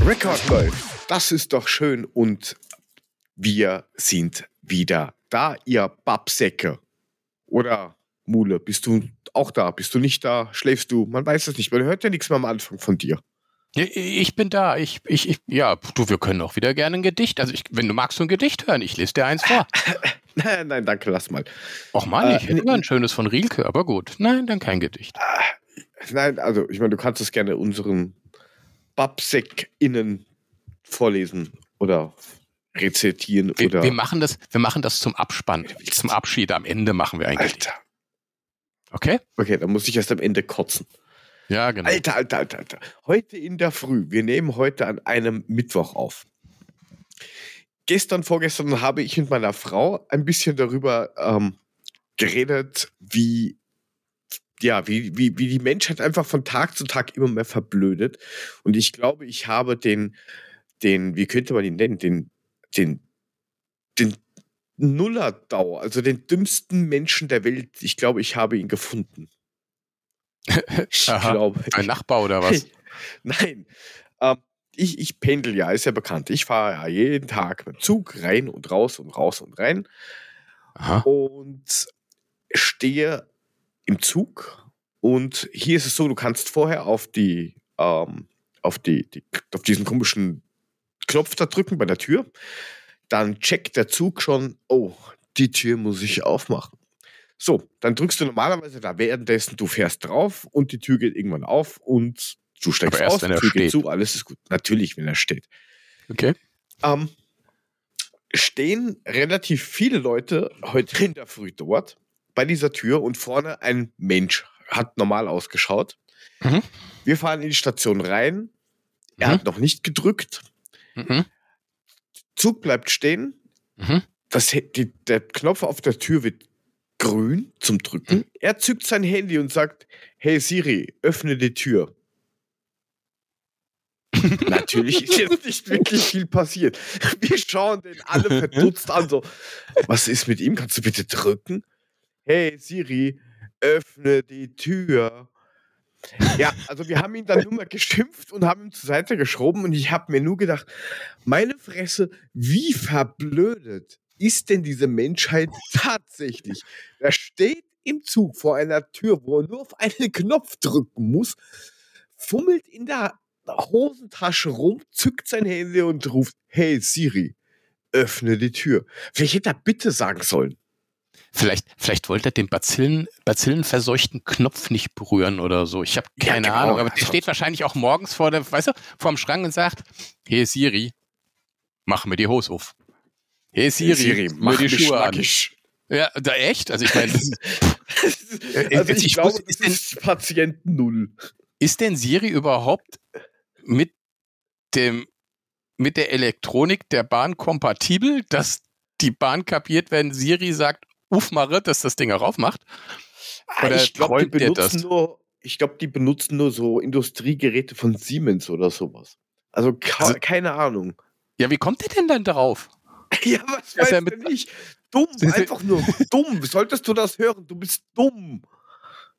Record läuft. Das ist doch schön und wir sind wieder da, ihr Babsäcke. Oder Mule, bist du auch da? Bist du nicht da? Schläfst du? Man weiß es nicht. Man hört ja nichts mehr am Anfang von dir. Ich bin da. Ich, ich, ich, ja, du, wir können auch wieder gerne ein Gedicht. Also, ich, wenn du magst, so ein Gedicht hören. Ich lese dir eins vor. nein, nein, danke, lass mal. Och Mann, ich äh, hätte mal ein schönes von Rielke, aber gut. Nein, dann kein Gedicht. Nein, also, ich meine, du kannst es gerne unseren BabseckerInnen vorlesen oder rezitieren. Wir, oder wir, machen das, wir machen das zum Abspann. Zum Abschied. Am Ende machen wir ein Alter. Gedicht. Okay? Okay, dann muss ich erst am Ende kotzen. Ja, genau. Alter, alter, alter, alter. Heute in der Früh, wir nehmen heute an einem Mittwoch auf. Gestern, vorgestern habe ich mit meiner Frau ein bisschen darüber ähm, geredet, wie, ja, wie, wie, wie die Menschheit einfach von Tag zu Tag immer mehr verblödet. Und ich glaube, ich habe den, den, wie könnte man ihn nennen, den, den, den Nullerdau, also den dümmsten Menschen der Welt. Ich glaube, ich habe ihn gefunden. Ich glaube. Ein Nachbar oder was? Nein. Ähm, ich, ich pendel ja, ist ja bekannt. Ich fahre ja jeden Tag mit dem Zug rein und raus und raus und rein. Aha. Und stehe im Zug. Und hier ist es so, du kannst vorher auf die, ähm, auf die, die, auf diesen komischen Knopf da drücken bei der Tür. Dann checkt der Zug schon, oh, die Tür muss ich aufmachen. So, dann drückst du normalerweise da währenddessen, du fährst drauf und die Tür geht irgendwann auf und du steigst erst, aus, die Tür steht. geht zu, alles ist gut. Natürlich, wenn er steht. Okay. Ähm, stehen relativ viele Leute heute in der Früh dort bei dieser Tür und vorne ein Mensch hat normal ausgeschaut. Mhm. Wir fahren in die Station rein. Er Mhm. hat noch nicht gedrückt. Mhm. Zug bleibt stehen. Mhm. Das, die, der Knopf auf der Tür wird grün zum Drücken. Mhm. Er zückt sein Handy und sagt: Hey Siri, öffne die Tür. Natürlich ist jetzt nicht wirklich viel passiert. Wir schauen den alle verdutzt an, so, was ist mit ihm? Kannst du bitte drücken? Hey Siri, öffne die Tür. Ja, also wir haben ihn dann nur mal geschimpft und haben ihn zur Seite geschoben und ich habe mir nur gedacht, meine Fresse, wie verblödet ist denn diese Menschheit tatsächlich? Er steht im Zug vor einer Tür, wo er nur auf einen Knopf drücken muss, fummelt in der Hosentasche rum, zückt sein Handy und ruft, hey Siri, öffne die Tür. Vielleicht hätte er bitte sagen sollen. Vielleicht, vielleicht wollte er den Bazillen, Bazillenverseuchten Knopf nicht berühren oder so. Ich habe Ja, keine genau. Ahnung, aber der steht wahrscheinlich auch morgens vor der, weißt du, vorm Schrank und sagt, hey Siri, mach mir die Hose auf. Hey Siri, mach mir die Schuhe an. Ja, da echt? Also ich meine, das ist- Äh, also ich, ich glaube, wusste, das ist ist Patient Null. ist denn Siri überhaupt mit dem, mit der Elektronik der Bahn kompatibel, dass die Bahn kapiert, wenn Siri sagt, uff Marre, dass das Ding auch aufmacht? Oder Ah, ich glaube, die benutzen das? nur, ich glaube, die benutzen nur so Industriegeräte von Siemens oder sowas. Also, ka Also- keine Ahnung. Ja, wie kommt der denn dann darauf? Ja, was Das ist ja weiß mit- denn ich? Dumm, einfach nur dumm. Solltest du das hören? Du bist dumm.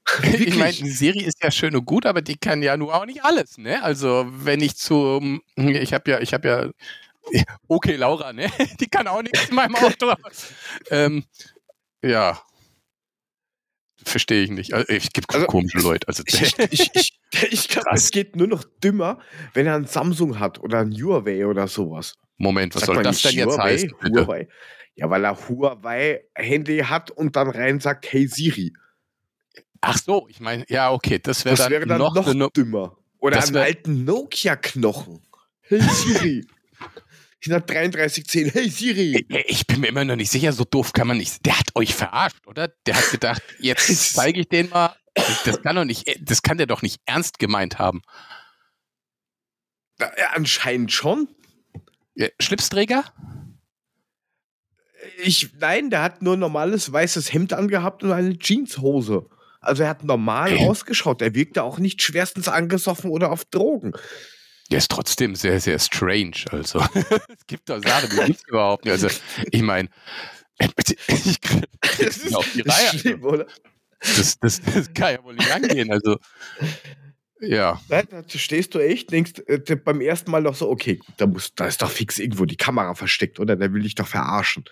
Ich meine, Wirklich. Siri ist ja schön und gut, aber die kann ja nur auch nicht alles, ne? Also, wenn ich zum, ich habe ja, ich habe ja, okay, Laura, ne? Die kann auch nichts in meinem Auto. ähm, ja. Verstehe ich nicht. Also, es gibt Also, komische Leute. Also, Ich, ich, ich, ich glaube, es geht nur noch dümmer, wenn er ein Samsung hat oder ein Huawei oder sowas. Moment, was Sagt soll das denn jetzt Huawei? heißen? Bitte? Huawei. Ja, weil er Huawei-Handy hat und dann rein sagt, hey Siri. Ach so, ich meine, ja, okay, das wäre Das dann, wäre dann noch, noch, dümmer. Oder einen wär- alten Nokia-Knochen. Hey Siri. Ich habe 3310. Hey Siri. Ich bin mir immer noch nicht sicher, so doof kann man nicht. Der hat euch verarscht, oder? Der hat gedacht, jetzt zeige ich den mal. Das kann doch nicht, das kann der doch nicht ernst gemeint haben. Ja, anscheinend schon. Ja, Schlipsträger? Ich, nein, der hat nur ein normales weißes Hemd angehabt und eine Jeanshose. Also er hat normal ausgeschaut. Er wirkte auch nicht schwerstens angesoffen oder auf Drogen. Der ist trotzdem sehr, sehr strange. Also, es gibt doch Sachen, die gibt es überhaupt nicht. Also, ich meine, ich krieg Das nicht auf die Reihe. schlimm, oder? Das, das, das kann ja wohl nicht angehen. Also, ja. Da stehst du echt, denkst äh, beim ersten Mal noch so, okay, da, muss, da ist doch fix irgendwo die Kamera versteckt, oder? Der will dich doch verarschen.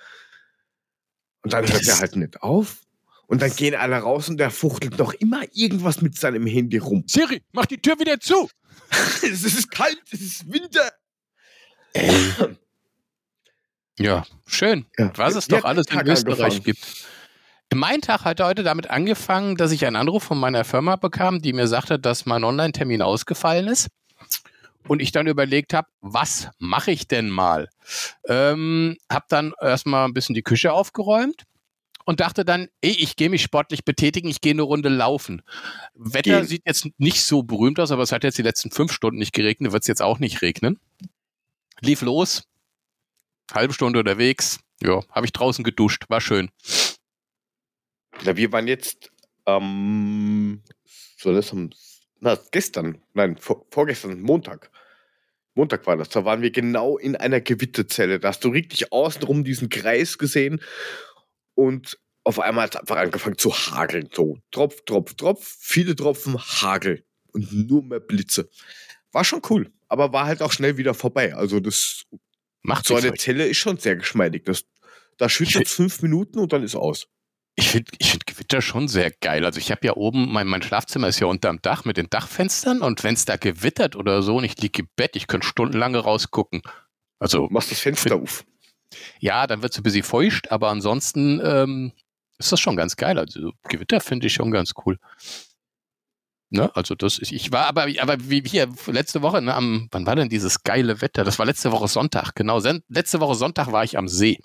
Und dann hört er halt nicht auf. Und dann gehen alle raus und der fuchtelt noch immer irgendwas mit seinem Handy rum. Siri, mach die Tür wieder zu! es ist kalt, es ist Winter. Ey. Ja, schön. Ja. Was es doch alles in Österreich gibt. Mein Tag hat heute damit angefangen, dass ich einen Anruf von meiner Firma bekam, die mir sagte, dass mein Online-Termin ausgefallen ist. Und ich dann überlegt habe, was mache ich denn mal? Ähm, habe dann erstmal ein bisschen die Küche aufgeräumt und dachte dann, ey, ich gehe mich sportlich betätigen, ich gehe eine Runde laufen. Wetter Gehen. sieht jetzt nicht so berühmt aus, aber es hat jetzt die letzten fünf Stunden nicht geregnet, wird es jetzt auch nicht regnen. Lief los, halbe Stunde unterwegs, ja, habe ich draußen geduscht, war schön. Ja, wir waren jetzt, ähm, so das am, na, gestern, nein, vor, vorgestern, Montag. Montag war das, da waren wir genau in einer Gewitterzelle. Da hast du richtig außenrum diesen Kreis gesehen und auf einmal hat es einfach angefangen zu hageln. So Tropf, Tropf, Tropf, viele Tropfen, Hagel und nur mehr Blitze. War schon cool, aber war halt auch schnell wieder vorbei. Also das macht so eine Zelle ist schon sehr geschmeidig. Das, da schüttet es fünf Minuten und dann ist aus. Ich finde ich find Gewitter schon sehr geil. Also ich habe ja oben, mein, mein Schlafzimmer ist ja unterm Dach mit den Dachfenstern und wenn es da gewittert oder so und ich liege im Bett, ich könnte stundenlang rausgucken. Also machst das Fenster auf. Ja, dann wird es ein bisschen feucht, aber ansonsten ähm, ist das schon ganz geil. Also Gewitter finde ich schon ganz cool. Ne? Also das ist, ich war aber, aber wie hier letzte Woche, ne, am, wann war denn dieses geile Wetter? Das war letzte Woche Sonntag, genau. Letzte Woche Sonntag war ich am See.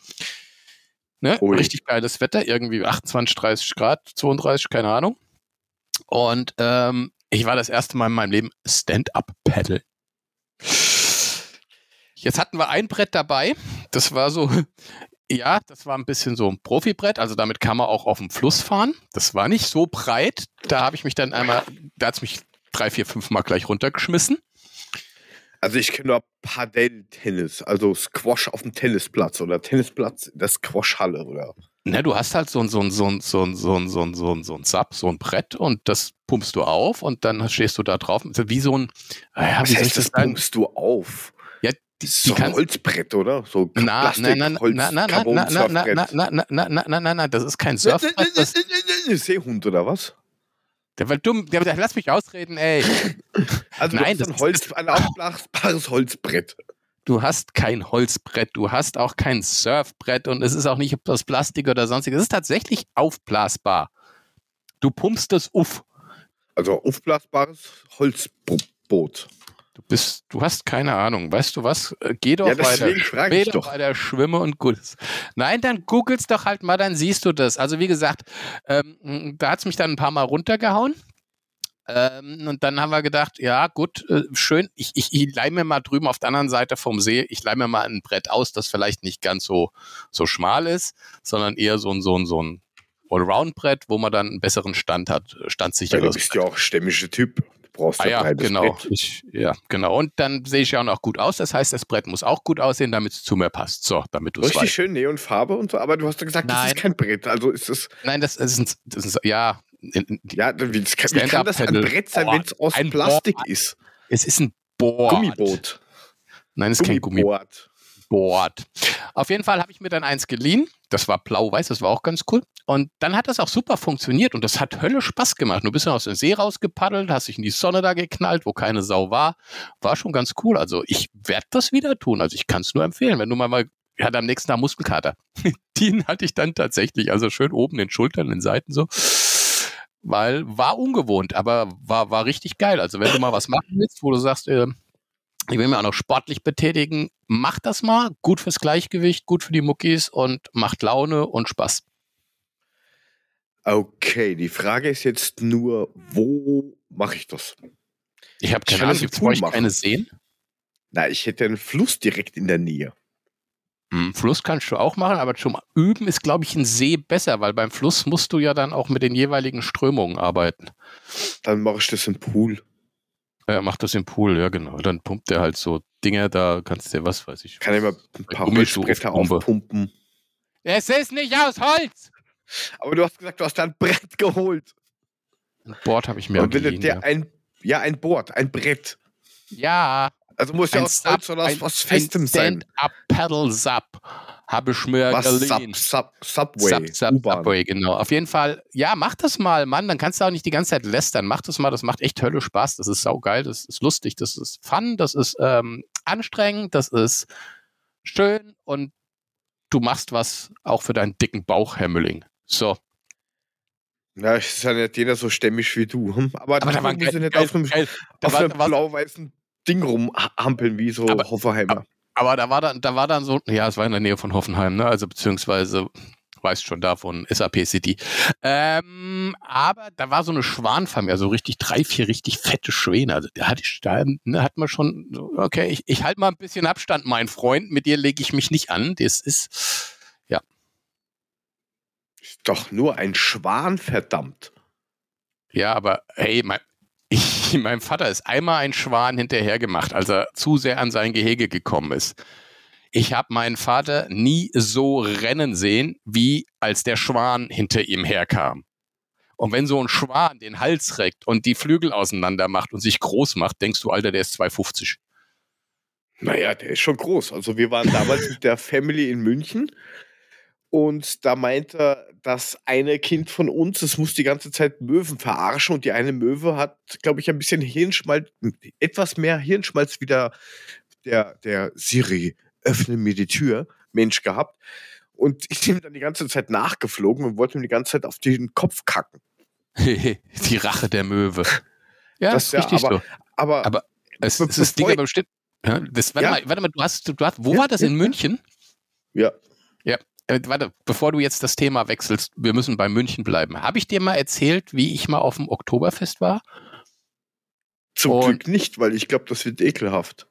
Ne? Richtig geiles Wetter, irgendwie 28, 30 Grad, 32, keine Ahnung. Und ähm, ich war das erste Mal in meinem Leben Stand-up-Paddle. Jetzt hatten wir ein Brett dabei. Das war so, ja, das war ein bisschen so ein Profibrett. Also damit kann man auch auf dem Fluss fahren. Das war nicht so breit. Da habe ich mich dann einmal, da hat es mich drei, vier, fünf Mal gleich runtergeschmissen. Also ich kenne nur Padel-Tennis, also Squash auf dem Tennisplatz oder Tennisplatz in der Squashhalle oder. Na, du hast halt so ein, so ein, so ein, so ein, so ein, so ein, so ein, so ein Sub, so ein Brett und das pumpst du auf und dann stehst du da drauf. Wie so ein, ja, wie heißt das, das pumpst du auf? Ja, die, so ein Holzbrett, oder? So na, Plastik, na, na, Holz, na, na, na, na, na, na, na, na, na, na, na, na, das ist kein Surfbrett. Das Seehund oder was? Der war dumm. Der, der, lass mich ausreden, ey. Also Nein, das ein, Holz, ein aufblasbares Holzbrett. Du hast kein Holzbrett, du hast auch kein Surfbrett und es ist auch nicht aus Plastik oder sonstiges. Es ist tatsächlich aufblasbar. Du pumpst es auf. Also aufblasbares Holzboot. Du bist, du hast keine Ahnung. Weißt du was? Äh, geh doch ja, bei, der, geh doch bei der Schwimme und gut. Nein, dann googelst doch halt mal, dann siehst du das. Also wie gesagt, ähm, da hat es mich dann ein paar Mal runtergehauen. Ähm, und dann haben wir gedacht, ja gut, äh, schön, ich, ich, ich leih mir mal drüben auf der anderen Seite vom See, ich leih mir mal ein Brett aus, das vielleicht nicht ganz so, so schmal ist, sondern eher so ein, so ein, so ein Allround-Brett, wo man dann einen besseren Stand hat, standsicheres. Ja, du bist ja auch stämmischer Typ brauchst ah, ja, genau. Ich, ja, genau. Und dann sehe ich ja auch noch gut aus. Das heißt, das Brett muss auch gut aussehen, damit es zu mir passt. So, damit du Richtig schön Neonfarbe und so, aber du hast ja gesagt, Nein. das ist kein Brett. Also ist es. Nein, das ist, ein, das ist ja. In, ja, wie, kann, wie kann das ein Brett sein, wenn es aus Plastik Board. ist? Es ist ein Board. Gummiboot. Nein, es ist kein Gummiboard. Board. Auf jeden Fall habe ich mir dann eins geliehen. Das war blau-weiß, das war auch ganz cool. Und dann hat das auch super funktioniert und das hat Hölle Spaß gemacht. Du bist dann aus dem See rausgepaddelt, hast dich in die Sonne da geknallt, wo keine Sau war. War schon ganz cool. Also ich werde das wieder tun. Also ich kann es nur empfehlen, wenn du mal mal hatte am nächsten Tag Muskelkater. Den hatte ich dann tatsächlich, also schön oben den Schultern, den Seiten so. Weil war ungewohnt, aber war, war richtig geil. Also wenn du mal was machen willst, wo du sagst, äh, ich will mir auch noch sportlich betätigen. Macht das mal. Gut fürs Gleichgewicht, gut für die Muckis und macht Laune und Spaß. Okay, die Frage ist jetzt nur, wo mache ich das? Ich habe keine Ahnung, gibt es keine Seen? Na, ich hätte einen Fluss direkt in der Nähe. Hm, Fluss kannst du auch machen, aber zum Üben ist, glaube ich, ein See besser, weil beim Fluss musst du ja dann auch mit den jeweiligen Strömungen arbeiten. Dann mache ich das im Pool. Er macht das im Pool, ja genau. Dann pumpt er halt so Dinge, da kannst du, was weiß ich. Kann immer ein paar Holzbretter aufpumpen. Es ist nicht aus Holz! Aber du hast gesagt, du hast da ein Brett geholt. Ein Board habe ich mir geliehen, der ja. ein, ja, ein Board, ein Brett. ja, Also muss ja ein aus Holz oder aus was Festem sein. Stand-up Pedal Sub habe ich mir Was geliehen. Sub, Sub, Subway, Sub. Subway, genau. Auf jeden Fall, ja, mach das mal, Mann. Dann kannst du auch nicht die ganze Zeit lästern. Mach das mal, das macht echt Hölle Spaß. Das ist saugeil, das ist lustig, das ist fun, das ist ähm, anstrengend, das ist schön und du machst was auch für deinen dicken Bauch, Herr Mülling. So. Ja, ich ist ja nicht jeder so stämmig wie du. hm? Aber, Aber da war muss ja geil, nicht geil, auf einem, einem blau-weißen Ding rumhampeln wie so Aber- Hoffenheimer. Aber da war dann, da war dann so, ja, es war in der Nähe von Hoffenheim, ne? Also beziehungsweise weißt schon davon, SAP City. Ähm, aber da war so eine Schwanfamilie, also richtig drei, vier richtig fette Schwäne. Also da hatte ich, da ne, hat man schon, okay, ich, ich halte mal ein bisschen Abstand, mein Freund, mit dir lege ich mich nicht an. Das ist, Ist doch nur ein Schwan, verdammt. ja, aber hey, mein, ich, meinem Vater ist einmal ein Schwan hinterher gemacht, als er zu sehr an sein Gehege gekommen ist. Ich habe meinen Vater nie so rennen sehen, wie als der Schwan hinter ihm herkam. Und wenn so ein Schwan den Hals reckt und die Flügel auseinander macht und sich groß macht, denkst du, Alter, der ist 250. Naja, der ist schon groß. Also wir waren damals mit der Family in München und da meinte er, das eine Kind von uns, es muss die ganze Zeit Möwen verarschen und die eine Möwe hat, glaube ich, ein bisschen Hirnschmalz, etwas mehr Hirnschmalz wie der, der, der Siri, öffne mir die Tür, Mensch gehabt. Und ich bin dann die ganze Zeit nachgeflogen und wollte ihm die ganze Zeit auf den Kopf kacken. die Rache der Möwe. Ja, Das das ist ja, richtig aber- so. Aber, Aber Es, es ist Ding aber bestimmt. Ja, das, warte, Ja. mal, warte mal, du hast, du, hast, wo Ja, war das ja, in ja. München? ja, Äh, warte, bevor du jetzt das Thema wechselst, wir müssen bei München bleiben. Habe ich dir mal erzählt, wie ich mal auf dem Oktoberfest war? zum Und- Glück nicht, weil ich glaube, das wird ekelhaft.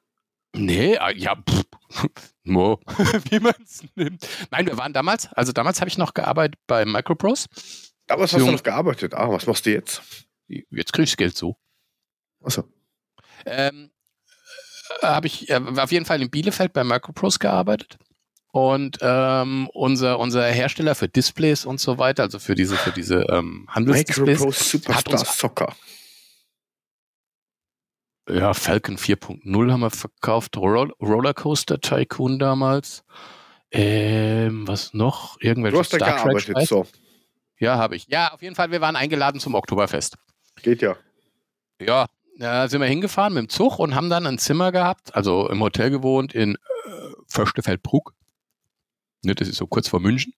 Nee, ah, ja, pff, mo, wie man es nimmt. Nein, wir waren damals, also damals habe ich noch gearbeitet bei Microprose. Damals hast du noch gearbeitet. Ah, was machst du jetzt? Jetzt krieg ich das Geld so. Achso. Ähm, äh, habe ich äh, auf jeden Fall in Bielefeld bei Microprose gearbeitet. Und ähm, unser, unser Hersteller für Displays und so weiter, also für diese, für diese ähm, Handelsdisplays, Microprose Superstar uns- Soccer. ja, Falcon 4.0 haben wir verkauft, Roll Rollercoaster Tycoon damals. Ähm, was noch? Irgendwelche Du hast da Star Trek gearbeitet, Spiele? so. Ja, habe ich. Ja, auf jeden Fall, wir waren eingeladen zum Oktoberfest. Geht ja. Ja, da sind wir hingefahren mit dem Zug und haben dann ein Zimmer gehabt, also im Hotel gewohnt in äh, Förstefeldbruck. Ne, das ist so kurz vor München.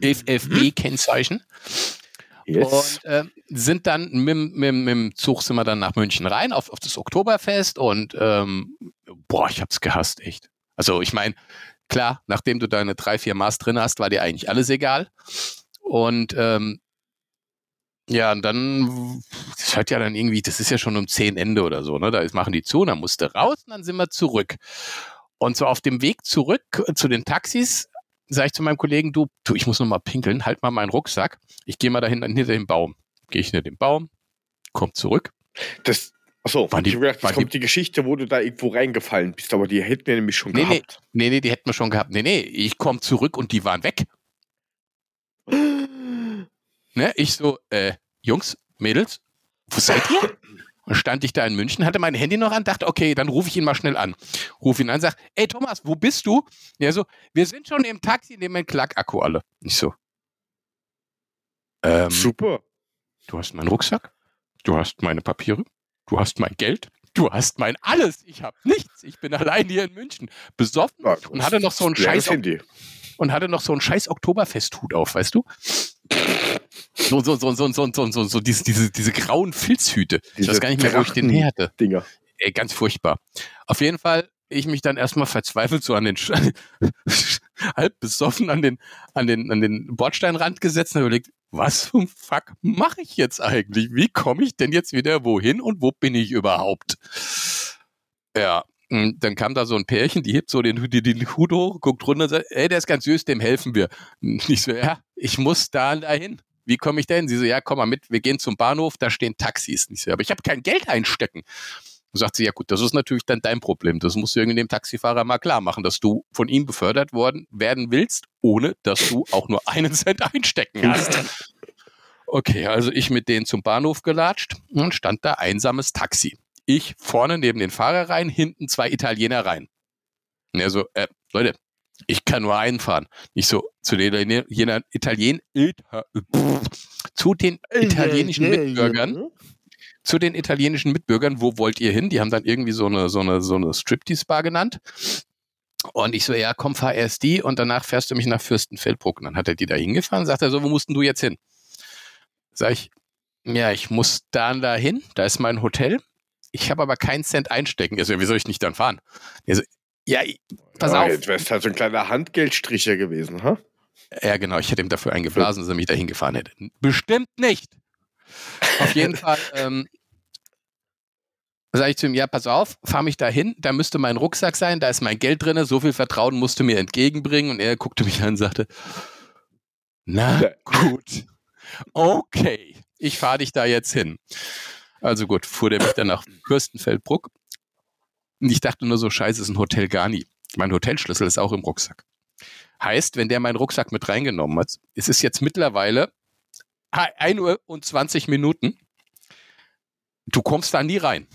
FFB-Kennzeichen. Yes. Und äh, sind dann mit, mit, mit dem Zug sind wir dann nach München rein auf, auf das Oktoberfest und ähm, boah, ich hab's gehasst, echt. Also ich meine, klar, nachdem du deine drei, vier Maß drin hast, war dir eigentlich alles egal. Und ähm, ja, und dann, das hört ja dann irgendwie, das ist ja schon um 10 Ende oder so, ne? Da ist, machen die zu, und dann musste raus und dann sind wir zurück. Und so auf dem Weg zurück zu den Taxis sage ich zu meinem Kollegen, du, du, ich muss noch mal pinkeln, halt mal meinen Rucksack. Ich gehe mal da hinten hinter dem Baum. Gehe ich hinter dem Baum, komm zurück. Das, achso, die- ich hab gedacht, jetzt kommt die Geschichte, wo du da irgendwo reingefallen bist, aber die hätten wir nämlich schon nee. gehabt. Nee, nee, die hätten wir schon gehabt. Nee, nee, ich komme zurück und die waren weg. Ne? Ich so, äh, Jungs, Mädels, wo seid ihr? Und stand ich da in München, hatte mein Handy noch an, dachte, okay, dann rufe ich ihn mal schnell an. Ruf ihn an, sag, ey Thomas, wo bist du? Der so, wir sind schon im Taxi, nehmen einen Klackakku alle. Ich so, ähm, Super. du hast meinen Rucksack, du hast meine Papiere, du hast mein Geld, du hast mein alles. Ich habe nichts. Ich bin allein hier in München, besoffen Ja, und hatte noch so einen leeres Scheiß Handy. und hatte noch so einen scheiß Oktoberfesthut auf, weißt du? So, so, so, so, so, so, so, so diese, diese, diese grauen Filzhüte. ich Diese weiß gar nicht mehr, wo ich den her hatte. Dinger. Ey, ganz furchtbar. Auf jeden Fall, ich mich dann erstmal verzweifelt so an den, Sch- halb besoffen an den, an den, an den Bordsteinrand gesetzt und überlegt, was zum Fuck mache ich jetzt eigentlich? Wie komme ich denn jetzt wieder wohin und wo bin ich überhaupt? Ja, dann kam da so ein Pärchen, die hebt so den, die, den Hut hoch, guckt runter und sagt, ey, der ist ganz süß, dem helfen wir. Und ich so, ja, ich muss da dahin. Wie komme ich hin? Sie so, ja, komm mal mit, wir gehen zum Bahnhof, da stehen Taxis. Ich so, aber ich habe kein Geld einstecken. Und sagt sie, ja gut, das ist natürlich dann dein Problem. Das musst du irgendwie dem Taxifahrer mal klar machen, dass du von ihm befördert worden werden willst, ohne dass du auch nur einen Cent einstecken hast. Okay, also ich mit denen zum Bahnhof gelatscht und stand da einsames Taxi. Ich vorne neben den Fahrer rein, hinten zwei Italiener rein. Und er so, äh, Leute, ich kann nur einen fahren. Nicht so zu den Italienern, Italien, zu den italienischen Mitbürgern. Zu den italienischen Mitbürgern, wo wollt ihr hin? Die haben dann irgendwie so eine, so eine, so eine Striptease-Bar genannt. Und ich so, ja, komm, fahr erst die und danach fährst du mich nach Fürstenfeldbruck. Und dann hat er die da hingefahren, sagt er so, wo musst denn du jetzt hin? Sag ich, ja, ich muss da und da hin, da ist mein Hotel. Ich habe aber keinen Cent einstecken. Also, wie soll ich nicht dann fahren? Also, ja, pass ja, auf. Jetzt wärst halt so ein kleiner Handgeldstricher gewesen, ha? Ja, genau. Ich hätte ihm dafür eingeblasen, dass er mich dahin gefahren hätte. Bestimmt nicht. Auf jeden Fall ähm, sage ich zu ihm, ja, pass auf, fahr mich dahin, da müsste mein Rucksack sein, da ist mein Geld drin, so viel Vertrauen musst du mir entgegenbringen. Und er guckte mich an und sagte, na gut, okay, ich fahre dich da jetzt hin. Also gut, fuhr der mich dann nach Fürstenfeldbruck. Und ich dachte nur so, scheiße, ist ein Hotel Garni. Mein Hotelschlüssel ist auch im Rucksack. Heißt, wenn der meinen Rucksack mit reingenommen hat, es ist jetzt mittlerweile 1 Uhr und 20 Minuten. Du kommst da nie rein.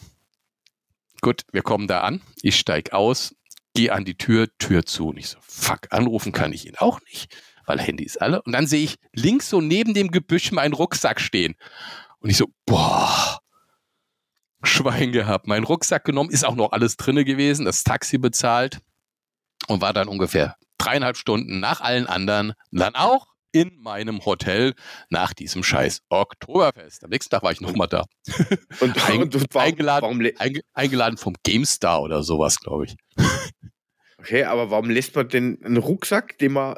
Gut, wir kommen da an. Ich steig aus, gehe an die Tür, Tür zu. Und ich so, fuck, anrufen kann ich ihn auch nicht, weil Handy ist alle. Und dann sehe ich links so neben dem Gebüsch meinen Rucksack stehen. Und ich so, boah, Schwein gehabt. Mein Rucksack genommen, ist auch noch alles drinne gewesen, das Taxi bezahlt und war dann ungefähr dreieinhalb Stunden nach allen anderen dann auch in meinem Hotel nach diesem scheiß Oktoberfest. Am nächsten Tag war ich nochmal da. Und, Ein, und warum, eingeladen, warum einge, eingeladen vom GameStar oder sowas, glaube ich. Okay, aber warum lässt man denn einen Rucksack, den man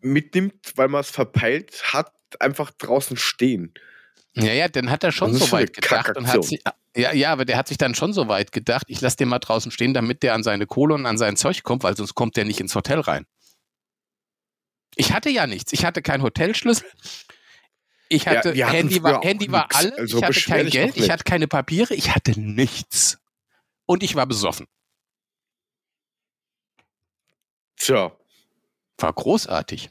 mitnimmt, weil man es verpeilt hat, einfach draußen stehen? Ja, ja, dann hat er schon so weit gedacht und hat sich, ja, ja, aber der hat sich dann schon so weit gedacht, ich lasse den mal draußen stehen, damit der an seine Kohle und an sein Zeug kommt, weil sonst kommt der nicht ins Hotel rein. Ich hatte ja nichts. Ich hatte keinen Hotelschlüssel. Ich hatte ja, Handy war, Handy war alles. Also ich hatte kein Geld. Ich hatte keine Papiere. Ich hatte nichts. Und ich war besoffen. Tja. War großartig.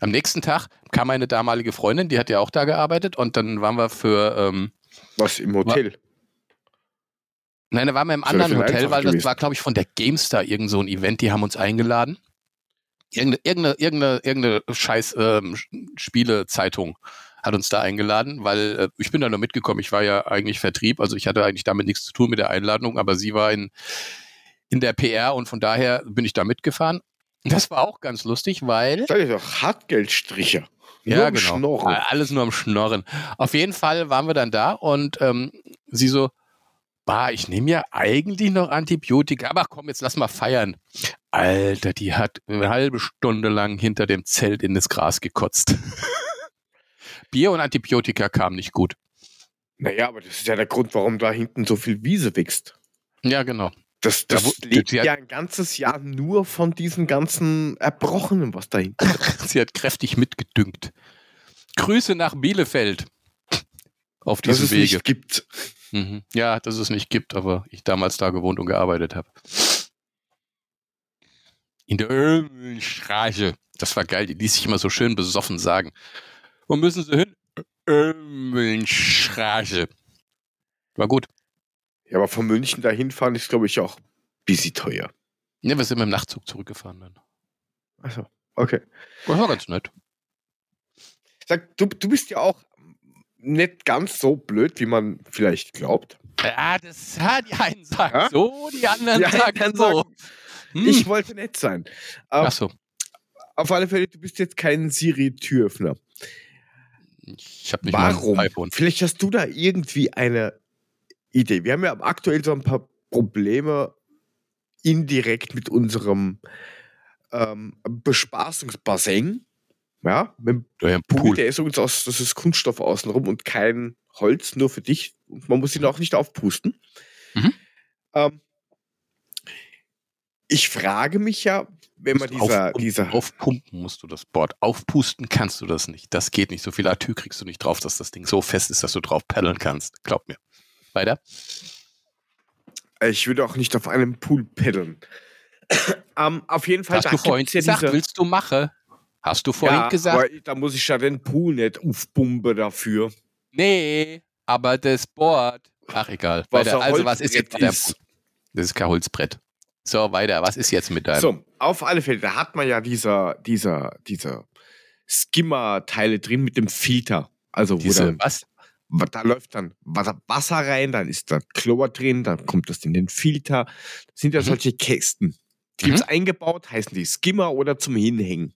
Am nächsten Tag kam meine damalige Freundin, die hat ja auch da gearbeitet und dann waren wir für. Ähm, Was im Hotel? War, Nein, da waren wir im anderen Hotel, weil das war, glaube ich, von der GameStar irgend so ein Event, die haben uns eingeladen irgendeine, irgendeine, irgendeine, irgendeine scheiß ähm, Spielezeitung hat uns da eingeladen, weil äh, ich bin da nur mitgekommen. Ich war ja eigentlich Vertrieb, also ich hatte eigentlich damit nichts zu tun mit der Einladung, aber sie war in, in der PR und von daher bin ich da mitgefahren. Das war auch ganz lustig, weil. Das ist doch Hartgeldstricher. Ja, genau. Schnorren. Alles nur am Schnorren. Auf jeden Fall waren wir dann da und ähm, sie so, bah, ich nehme ja eigentlich noch Antibiotika, aber komm, jetzt lass mal feiern. Alter, die hat eine halbe Stunde lang hinter dem Zelt in das Gras gekotzt. Bier und Antibiotika kamen nicht gut. Naja, aber das ist ja der Grund, warum da hinten so viel Wiese wächst. Ja, genau. Das, das da, lebt ja ein ganzes Jahr nur von diesen ganzen Erbrochenen, was da hinten ist. sie hat kräftig mitgedüngt. Grüße nach Bielefeld. Auf diesem Wege. Nicht gibt. Mhm. Ja, dass es nicht gibt, aber ich damals da gewohnt und gearbeitet habe. In der Ölmühlenstraße. Das war geil, die ließ sich immer so schön besoffen sagen. Wo müssen sie hin? Ölmühlenstraße. War gut. Ja, aber von München dahin fahren ist, glaube ich, auch busy teuer. Ja, wir sind mit dem Nachtzug zurückgefahren dann. Achso, okay. Das war ganz nett. Sag, du, du bist ja auch nicht ganz so blöd, wie man vielleicht glaubt. Ja, das hat die einen sagen ja? so, die anderen die sagen so. Sagen, hm. Ich wollte nett sein. Ach so. Auf alle Fälle, du bist jetzt kein Siri-Türöffner. Ich habe nicht Warum? Vielleicht hast du da irgendwie eine Idee. Wir haben ja aktuell so ein paar Probleme indirekt mit unserem ähm, Bespaßungsbassin. Ja, mit dem Pool, der ist übrigens aus, das ist Kunststoff außenrum und kein Holz, nur für dich. Und man muss ihn auch nicht aufpusten. Mhm. Ähm, ich frage mich ja, wenn man dieser, aufpumpen, dieser. Aufpumpen musst du das Board. Aufpusten kannst du das nicht. Das geht nicht. So viel Atü kriegst du nicht drauf, dass das Ding so fest ist, dass du drauf paddeln kannst. Glaub mir. Weiter. Ich würde auch nicht auf einem Pool paddeln. ähm, auf jeden Fall. Hast du vorhin ja gesagt, willst du machen? Hast du vorhin ja, gesagt? Da muss ich ja den Pool nicht aufbumben dafür. Nee, aber das Board. Ach, egal. Was Weiter. Also, was ist jetzt ist. Das ist kein Holzbrett. So, weiter. Was ist jetzt mit deinem? So, auf alle Fälle, da hat man ja dieser, dieser, dieser Skimmer-Teile drin mit dem Filter. Also, wo diese, dann, was? Da läuft dann Wasser, rein, dann ist da Chlor drin, dann kommt das in den Filter. Das sind ja Mhm. solche Kästen. Die Mhm. gibt's eingebaut, heißen die Skimmer oder zum Hinhängen.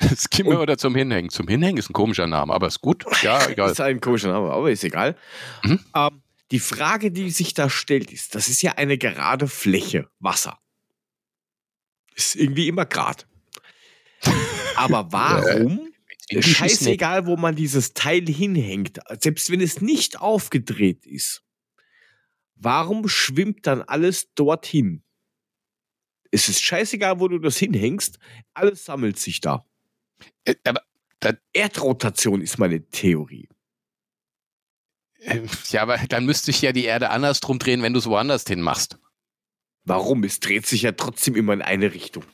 Skimmer oder zum Hinhängen? Zum Hinhängen ist ein komischer Name, aber ist gut. Ja, egal. ist ein komischer Name, aber ist egal. Mhm. Ähm, die Frage, die sich da stellt, ist, das ist ja eine gerade Fläche, Wasser. Ist irgendwie immer grad. Aber warum? Scheißegal, wo man dieses Teil hinhängt, selbst wenn es nicht aufgedreht ist. Warum schwimmt dann alles dorthin? Es ist scheißegal, wo du das hinhängst, alles sammelt sich da. Äh, Aber, Erdrotation ist meine Theorie. äh, ja, aber dann müsste ich ja die Erde andersrum drehen, wenn du es woanders hin machst. Warum? Es dreht sich ja trotzdem immer in eine Richtung.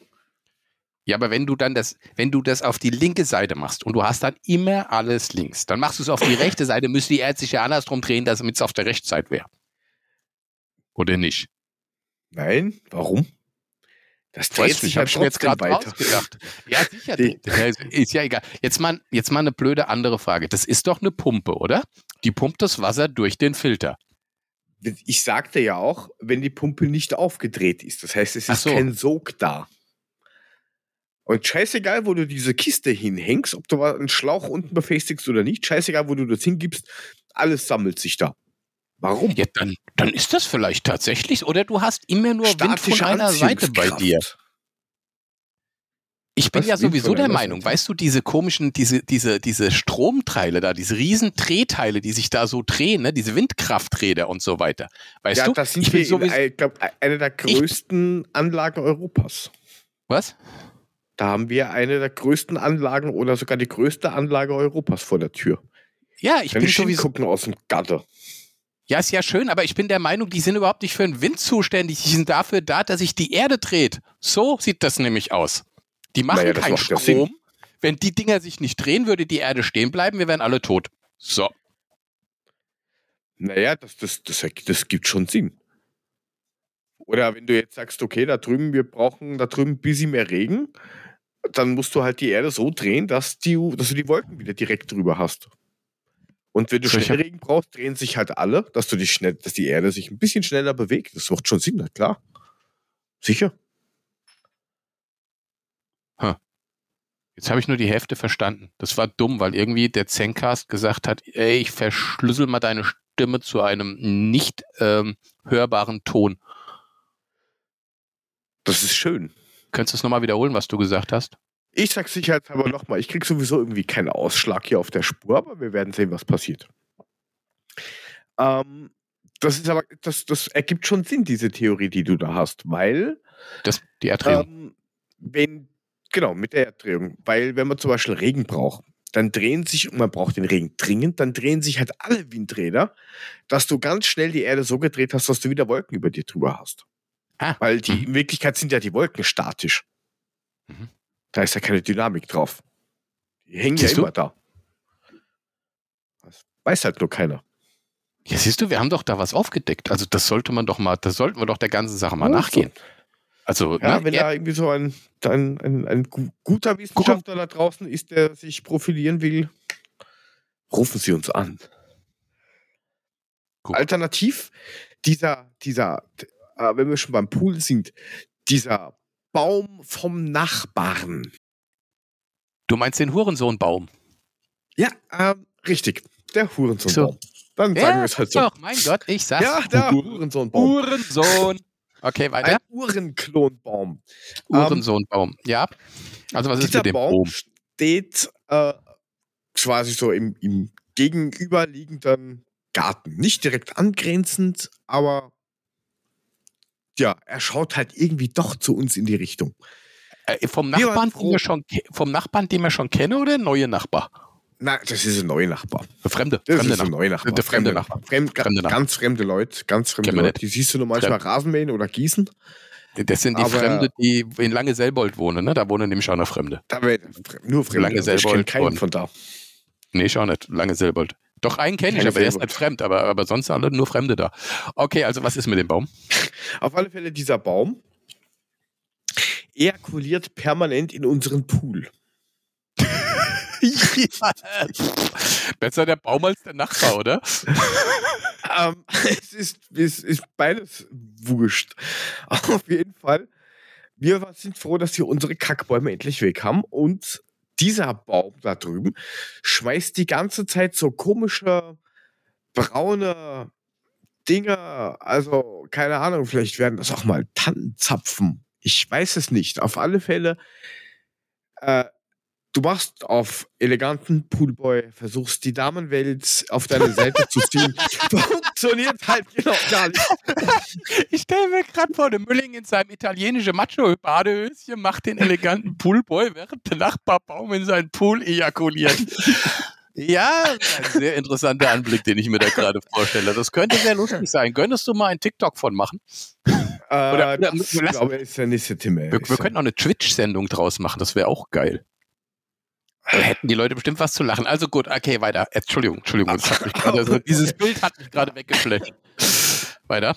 Ja, aber wenn du dann das, wenn du das auf die linke Seite machst und du hast dann immer alles links, dann machst du es auf die rechte Seite, müsste die sich ja andersrum drehen, damit es auf der rechten Seite wäre. Oder nicht? Nein, warum? Das dreht sich ich mir jetzt gerade weiter. ausgedacht. Ja, sicher. Die- ist- ja egal. Jetzt mal, jetzt mal eine blöde andere Frage. Das ist doch eine Pumpe, oder? Die pumpt das Wasser durch den Filter. Ich sagte ja auch, wenn die Pumpe nicht aufgedreht ist. Das heißt, es ist so. kein Sog da. Und scheißegal, wo du diese Kiste hinhängst, ob du einen Schlauch unten befestigst oder nicht, scheißegal, wo du das hingibst, alles sammelt sich da. Warum? Ja, dann, dann ist das vielleicht tatsächlich, oder du hast immer nur Wind von einer Seite bei dir. Ich bin Was? ja sowieso der Meinung, weißt du, diese komischen, diese, diese, diese Stromteile da, diese riesen Drehteile, die sich da so drehen, ne, diese Windkrafträder und so weiter. Weißt ja, du, das sind ich bin wir, in, sowieso, ich glaube, eine der größten Anlagen Europas. was? Da haben wir eine der größten Anlagen oder sogar die größte Anlage Europas vor der Tür. Ja, ich Wenn bin sowieso, gucken aus dem Gatter. ja, ist ja schön, aber ich bin der Meinung, die sind überhaupt nicht für den Wind zuständig, die sind dafür da, dass sich die Erde dreht. So sieht das nämlich aus. Die machen Naja, keinen. Strom. Wenn die Dinger sich nicht drehen, würde die Erde stehen bleiben, wir wären alle tot. So. Naja, das, das, das, das gibt schon Sinn. Oder wenn du jetzt sagst, okay, da drüben, wir brauchen da drüben ein bisschen mehr Regen, dann musst du halt die Erde so drehen, dass, die, dass du die Wolken wieder direkt drüber hast. Und wenn du Sicher. schnell Regen brauchst, drehen sich halt alle, dass du dich schnell, dass die Erde sich ein bisschen schneller bewegt. Das macht schon Sinn, klar. Sicher. Jetzt habe ich nur die Hälfte verstanden. Das war dumm, weil irgendwie der Zencast gesagt hat, ey, ich verschlüssel mal deine Stimme zu einem nicht ähm, hörbaren Ton. Das ist schön. Könntest du es nochmal wiederholen, was du gesagt hast? Ich sag sicherheitshalber nochmal, ich krieg sowieso irgendwie keinen Ausschlag hier auf der Spur, aber wir werden sehen, was passiert. Ähm, das ist aber, das, das ergibt schon Sinn, diese Theorie, die du da hast, weil Das, die Erdrehung. ähm, wenn, genau, mit der Erdrehung, weil wenn man zum Beispiel Regen braucht, dann drehen sich, und man braucht den Regen dringend, dann drehen sich halt alle Windräder, dass du ganz schnell die Erde so gedreht hast, dass du wieder Wolken über dir drüber hast. Ah, Weil die, mhm. in Wirklichkeit sind ja die Wolken statisch. Mhm. Da ist ja keine Dynamik drauf. Die hängen Siehst ja du? immer da. Das weiß halt nur keiner. Ja, siehst du, wir haben doch da was aufgedeckt. Also das sollte man doch mal, das sollten wir doch der ganzen Sache mal Ja, nachgehen. Also, Ja, ne, wenn da irgendwie so ein, ein, ein, ein gu- guter Wissenschaftler da draußen ist, der sich profilieren will, rufen Sie uns an. Guck. Alternativ, dieser, dieser, äh, wenn wir schon beim Pool sind, dieser Baum vom Nachbarn. du meinst den Hurensohnbaum. Ja, ähm, richtig. Der Hurensohnbaum. Dann sagen Ja, wir es halt so. doch, mein Gott, ich sag's. Ja, der Hurensohnbaum. Hurensohn. Okay, weiter. Ein Uhrenklonbaum. Hurensohnbaum. Ja. Also was ist mit dem Baum Baum? steht äh, quasi so im, im gegenüberliegenden Garten. Nicht direkt angrenzend, aber ja, er schaut halt irgendwie doch zu uns in die Richtung. Äh, vom Nachbarn, den schon, vom Nachbarn, den wir schon kennen, oder ein neuer Nachbar? Nein, das ist ein neuer Nachbar. Fremde. Das fremde ist ein neuer Nachbar. Der fremde Nachbar. Fremd, Fremde Nachbar. Ganz fremde Leute, ganz fremde Leute. Die siehst du nur manchmal Rasenmähen oder Gießen. Das sind die Aber- Fremde, die in Lange Selbold wohnen, ne? Da wohnen nämlich auch noch Fremde. Da nur fremde Lange Leute. Ich selber kenne keinen von da. Nee, ich auch nicht. Lange Selbold. Doch, einen kenne ich, aber der ist nicht fremd, aber, aber sonst alle nur Fremde da. Okay, also was ist mit dem Baum? Auf alle Fälle dieser Baum ejakuliert permanent in unseren Pool. Besser der Baum als der Nachbar, oder? Ähm, es, ist, es ist beides wurscht. Auf jeden Fall. Wir sind froh, dass wir unsere Kackbäume endlich weg haben. Und dieser Baum da drüben schmeißt die ganze Zeit so komische braune Dinger. Also, keine Ahnung, vielleicht werden das auch mal Tannenzapfen. Ich weiß es nicht. Auf alle Fälle. Äh, du machst auf eleganten Poolboy, versuchst die Damenwelt auf deine Seite zu ziehen. Funktioniert halt genau gar nicht. Ich stelle mir gerade vor, der Mülling in seinem italienischen Macho-Badehöschen macht den eleganten Poolboy, während der Nachbarbaum in seinen Pool ejakuliert. Ja, ein sehr interessanter Anblick, den ich mir da gerade vorstelle. Das könnte sehr lustig sein. Könntest du mal einen TikTok von machen? Äh, Oder- das, lass- ich glaube, ist der nächste Thema. Wir, wir könnten auch eine Twitch-Sendung draus machen, das wäre auch geil. Da hätten die Leute bestimmt was zu lachen. Also gut, okay, weiter. Entschuldigung, Entschuldigung, gerade, also dieses Bild hat mich gerade weggeflasht. Weiter.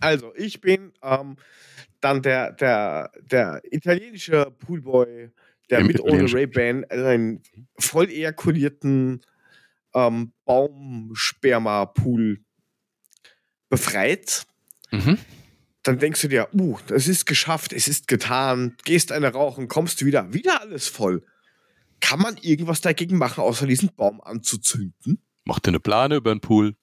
Also, ich bin ähm, dann der, der, der italienische Poolboy, der Im mit ohne Ray-Ban einen voll ejakulierten ähm, Baumsperma-Pool befreit. Mhm. Dann denkst du dir, uh, das ist geschafft, es ist getan, gehst eine rauchen, kommst wieder, wieder alles voll. Kann man irgendwas dagegen machen, außer diesen Baum anzuzünden? Mach dir eine Plane über den Pool.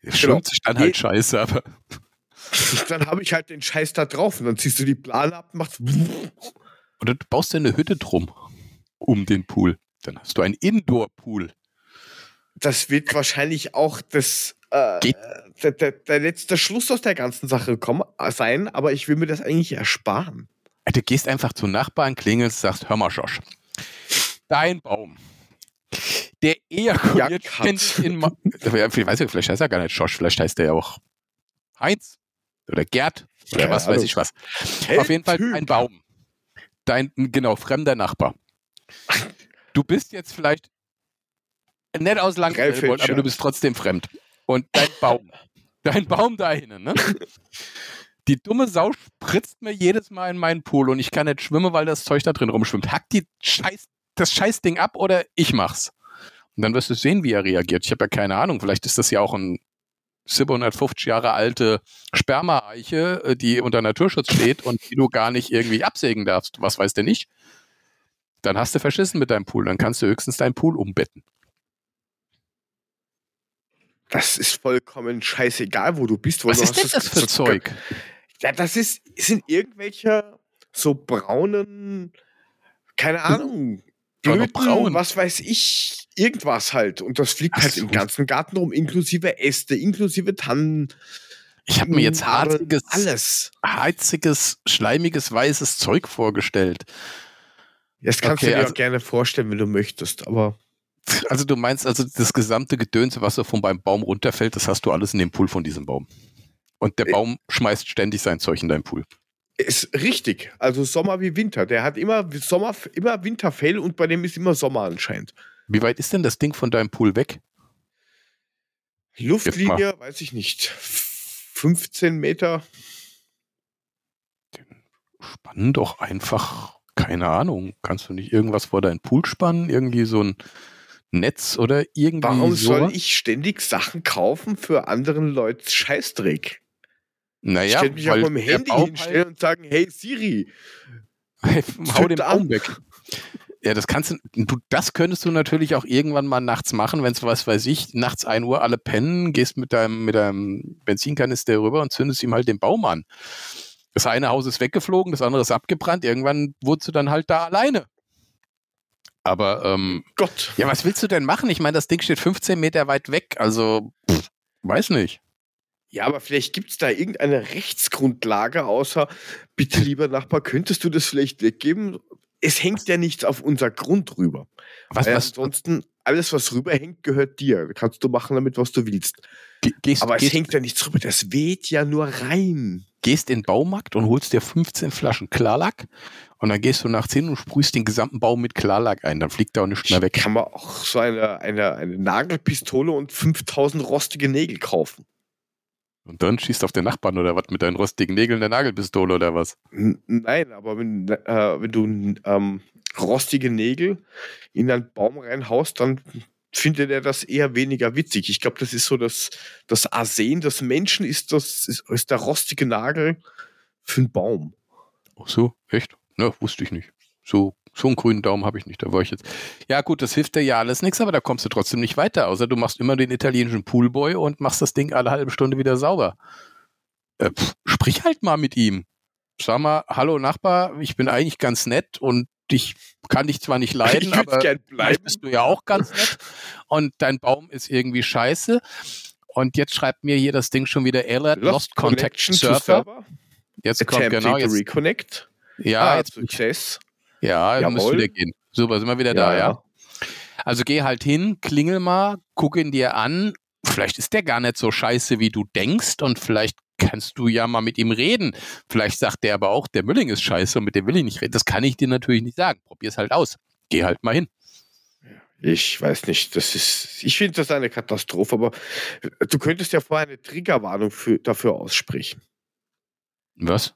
Genau. schwimmt sich dann halt scheiße, aber dann habe ich halt den Scheiß da drauf und dann ziehst du die Plane ab und machst. oder du baust dir eine Hütte drum um den Pool. Dann hast du einen Indoor-Pool. Das wird wahrscheinlich auch das, äh, der, der, der letzte Schluss aus der ganzen Sache kommen, äh, sein, aber ich will mir das eigentlich ersparen. Du gehst einfach zum Nachbarn, klingelst, sagst, hör mal, Josh, dein Baum, der ejakuliert Ja, ständig in... Ma Ja, ich weiß ja, vielleicht heißt er gar nicht Josh, vielleicht heißt er ja auch Heinz oder Gerd oder Keine was weiß ich was. Hey, Auf jeden Fall Typ. ein Baum. Dein, genau, fremder Nachbar. Du bist jetzt vielleicht nicht aus Langfeld, aber du bist trotzdem fremd. Und dein Baum, dein Baum da hinten, ne? Die dumme Sau spritzt mir jedes Mal in meinen Pool und ich kann nicht schwimmen, weil das Zeug da drin rumschwimmt. Hack die Scheiß, das Scheißding ab oder ich mach's. Und dann wirst du sehen, wie er reagiert. Ich habe ja keine Ahnung. Vielleicht ist das ja auch ein 750 Jahre alte Sperma-Eiche, äh, die unter Naturschutz steht und die du gar nicht irgendwie absägen darfst. Was weiß denn ich? Dann hast du verschissen mit deinem Pool. Dann kannst du höchstens deinen Pool umbetten. Das ist vollkommen scheißegal, wo du bist. Weil Was du ist denn das für Zeug? Ja, das ist, sind irgendwelche so braunen, keine Ahnung, Blüten, braun. was weiß ich, irgendwas halt. Und das fliegt Ach halt so. im ganzen Garten rum, inklusive Äste, inklusive Tannen. Ich habe mir jetzt harziges, Alles. harziges, schleimiges, weißes Zeug vorgestellt. Das kannst Okay, du dir also- auch gerne vorstellen, wenn du möchtest, aber Also du meinst also das gesamte Gedöns, was so von beim Baum runterfällt, das hast du alles in dem Pool von diesem Baum. Und der. Baum schmeißt ständig sein Zeug in deinen Pool. ist richtig. Also Sommer wie Winter. Der hat immer Sommer, immer Winterfell und bei dem ist immer Sommer anscheinend. Wie weit ist denn das Ding von deinem Pool weg? Luftlinie, weiß ich nicht. 15 Meter. Spannen doch einfach, keine Ahnung, kannst du nicht irgendwas vor deinen Pool spannen? Irgendwie so ein Netz oder irgendwie Warum so? soll ich ständig Sachen kaufen für anderen Leute Scheißdreck? Ich naja, stelle mich auch mit dem Handy hinstellen und sagen, hey Siri. hau den Baum weg. Ja, das kannst du, du, das könntest du natürlich auch irgendwann mal nachts machen, wenn es was weiß ich, nachts 1 Uhr alle pennen, gehst mit deinem, mit deinem Benzinkanister rüber und zündest ihm halt den Baum an. Das eine Haus ist weggeflogen, das andere ist abgebrannt, irgendwann wurdest du dann halt da alleine. Aber, ähm, Gott. ja, was willst du denn machen? Ich meine, das Ding steht 15 Meter weit weg, also, pff, weiß nicht. Ja, aber vielleicht gibt es da irgendeine Rechtsgrundlage, außer, bitte lieber Nachbar, könntest du das vielleicht weggeben? es hängt ja nichts auf unser Grund rüber. Was, Weil was, ansonsten, alles, was rüberhängt, gehört dir. Kannst du machen damit, was du willst. ge- gehst, Aber es gehst, hängt ja nichts rüber. Das weht ja nur rein. gehst in den Baumarkt und holst dir 15 Flaschen Klarlack und dann gehst du nachts hin und sprühst den gesamten Baum mit Klarlack ein. Dann fliegt da auch nichts mehr weg. Kann man auch so eine, eine, eine Nagelpistole und 5000 rostige Nägel kaufen. Und dann schießt auf den Nachbarn oder was mit deinen rostigen Nägeln der Nagelpistole oder was. Nein, aber wenn, äh, wenn du ähm, rostige Nägel in einen Baum reinhaust, dann findet er das eher weniger witzig. Ich glaube, das ist so das, das Arsen des Menschen, ist, das, ist, ist der rostige Nagel für einen Baum. Ach so, echt? Ne, wusste ich nicht. So, so einen grünen Daumen habe ich nicht. Da war ich jetzt. Ja, gut, das hilft dir ja alles nichts, aber da kommst du trotzdem nicht weiter. Außer du machst immer den italienischen Poolboy und machst das Ding alle halbe Stunde wieder sauber. Äh, pff, sprich halt mal mit ihm. Sag mal, hallo Nachbar, ich bin eigentlich ganz nett und ich kann dich zwar nicht leiden, aber vielleicht bist du ja auch ganz nett und dein Baum ist irgendwie scheiße. Und jetzt schreibt mir hier das Ding schon wieder Alert, Lost, Contact Connection to Server. Server. Jetzt kommt Attempting genau to jetzt. reconnect. Ja, ah, jetzt Success. Ja, Jawohl. wieder gehen. Super, sind wir wieder da, ja? Also geh halt hin, klingel mal, guck ihn dir an. Vielleicht ist der gar nicht so scheiße, wie du denkst und vielleicht kannst du ja mal mit ihm reden. Vielleicht sagt der aber auch, der Mülling ist scheiße und mit dem will ich nicht reden. Das kann ich dir natürlich nicht sagen. Probier's halt aus. Geh halt mal hin. Ich weiß nicht, das ist, ich finde das eine Katastrophe, aber du könntest ja vorher eine Triggerwarnung für, dafür aussprechen. Was?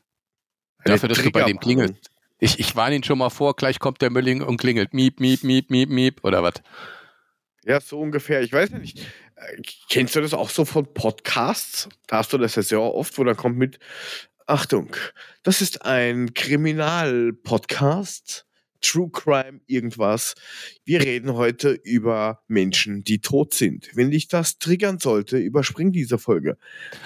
Eine Dafür, dass du bei dem klingelst. Ich, ich warne ihn schon mal vor, gleich kommt der Mülling und klingelt. Miep, miep, miep, miep, miep oder was? Ja, so ungefähr. Ich weiß nicht. Kennst du das auch so von Podcasts? Da hast du das ja sehr oft, wo dann kommt mit, Achtung, das ist ein Kriminal-Podcast, True Crime, irgendwas. Wir reden heute über Menschen, die tot sind. Wenn dich das triggern sollte, überspring diese Folge.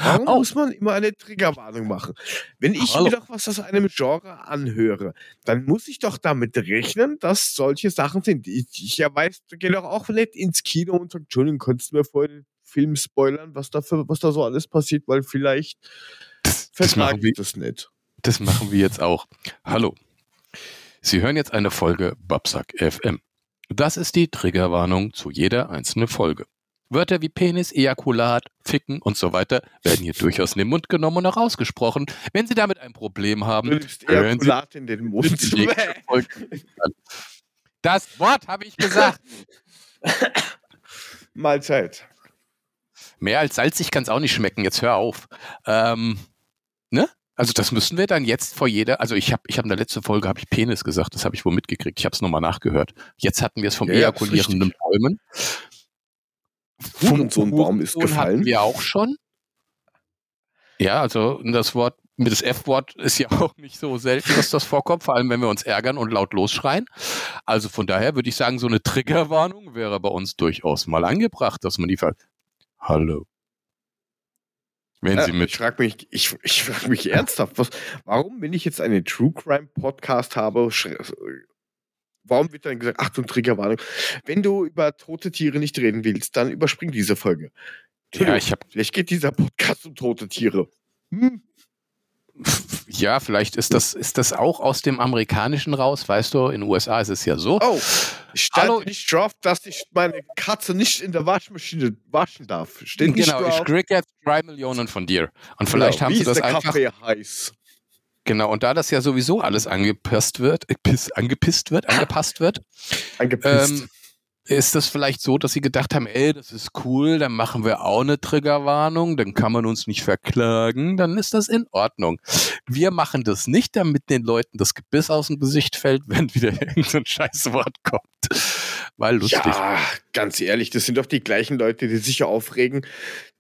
Warum Oh. muss man immer eine Triggerwarnung machen? Wenn ich Hallo. mir doch was aus einem Genre anhöre, dann muss ich doch damit rechnen, dass solche Sachen sind. Ich, ich ja weiß, du gehst doch auch nicht ins Kino und sagst, Entschuldigung, könntest du mir vorher den Film spoilern, was da, für, was da so alles passiert, weil vielleicht Das, das, vertrage ich das nicht. das machen wir jetzt auch. Hallo. Sie hören jetzt eine Folge Babsack FM. Das ist die Triggerwarnung zu jeder einzelnen Folge. Wörter wie Penis, Ejakulat, Ficken und so weiter werden hier durchaus in den Mund genommen und auch ausgesprochen. Wenn Sie damit ein Problem haben, hören Sie Ejakulat in den Mund. Das Wort habe ich gesagt. Mahlzeit. Mehr als salzig kann es auch nicht schmecken. Jetzt hör auf. Ähm, ne? Also das müssen wir dann jetzt vor jeder. Also ich habe, ich habe in der letzten Folge habe ich Penis gesagt. Das habe ich wohl mitgekriegt. Ich habe es nochmal nachgehört. Jetzt hatten wir es vom Ja, ja, ist ejakulierenden richtig. Bäumen. Hurensohnbaum ist gefallen. Hatten wir auch schon. Ja, also das Wort mit das F-Wort ist ja auch nicht so selten, dass das vorkommt, vor allem wenn wir uns ärgern und laut losschreien. Also von daher würde ich sagen, so eine Triggerwarnung wäre bei uns durchaus mal angebracht, dass man die fragt. Hallo. Wenn Ja, Sie mit ich frage mich, ich, ich frag mich ernsthaft, was, warum, wenn ich jetzt einen True Crime Podcast habe, schre- warum wird dann gesagt, Achtung, Triggerwarnung? Wenn du über tote Tiere nicht reden willst, dann überspring diese Folge. Ja, ich habe Vielleicht geht dieser Podcast um tote Tiere. Hm. ja, vielleicht ist das ist das auch aus dem amerikanischen raus, weißt du, in den USA ist es ja so. Oh, ich stand Hallo. nicht drauf, dass ich meine Katze nicht in der Waschmaschine waschen darf. Steht nicht genau, ich drauf. krieg jetzt drei Millionen von dir. Und vielleicht Genau. haben Wie sie ist das der einfach Kaffee heiß? Genau, und da das ja sowieso alles angepisst wird, äh, piss, angepisst wird, angepasst wird, Angepisst. ähm, ist das vielleicht so, dass sie gedacht haben, ey, das ist cool, dann machen wir auch eine Triggerwarnung, dann kann man uns nicht verklagen, dann ist das in Ordnung. Wir machen das nicht, damit den Leuten das Gebiss aus dem Gesicht fällt, wenn wieder irgendein Scheißwort kommt. Weil lustig. Ja, ganz ehrlich, das sind doch die gleichen Leute, die sich ja aufregen,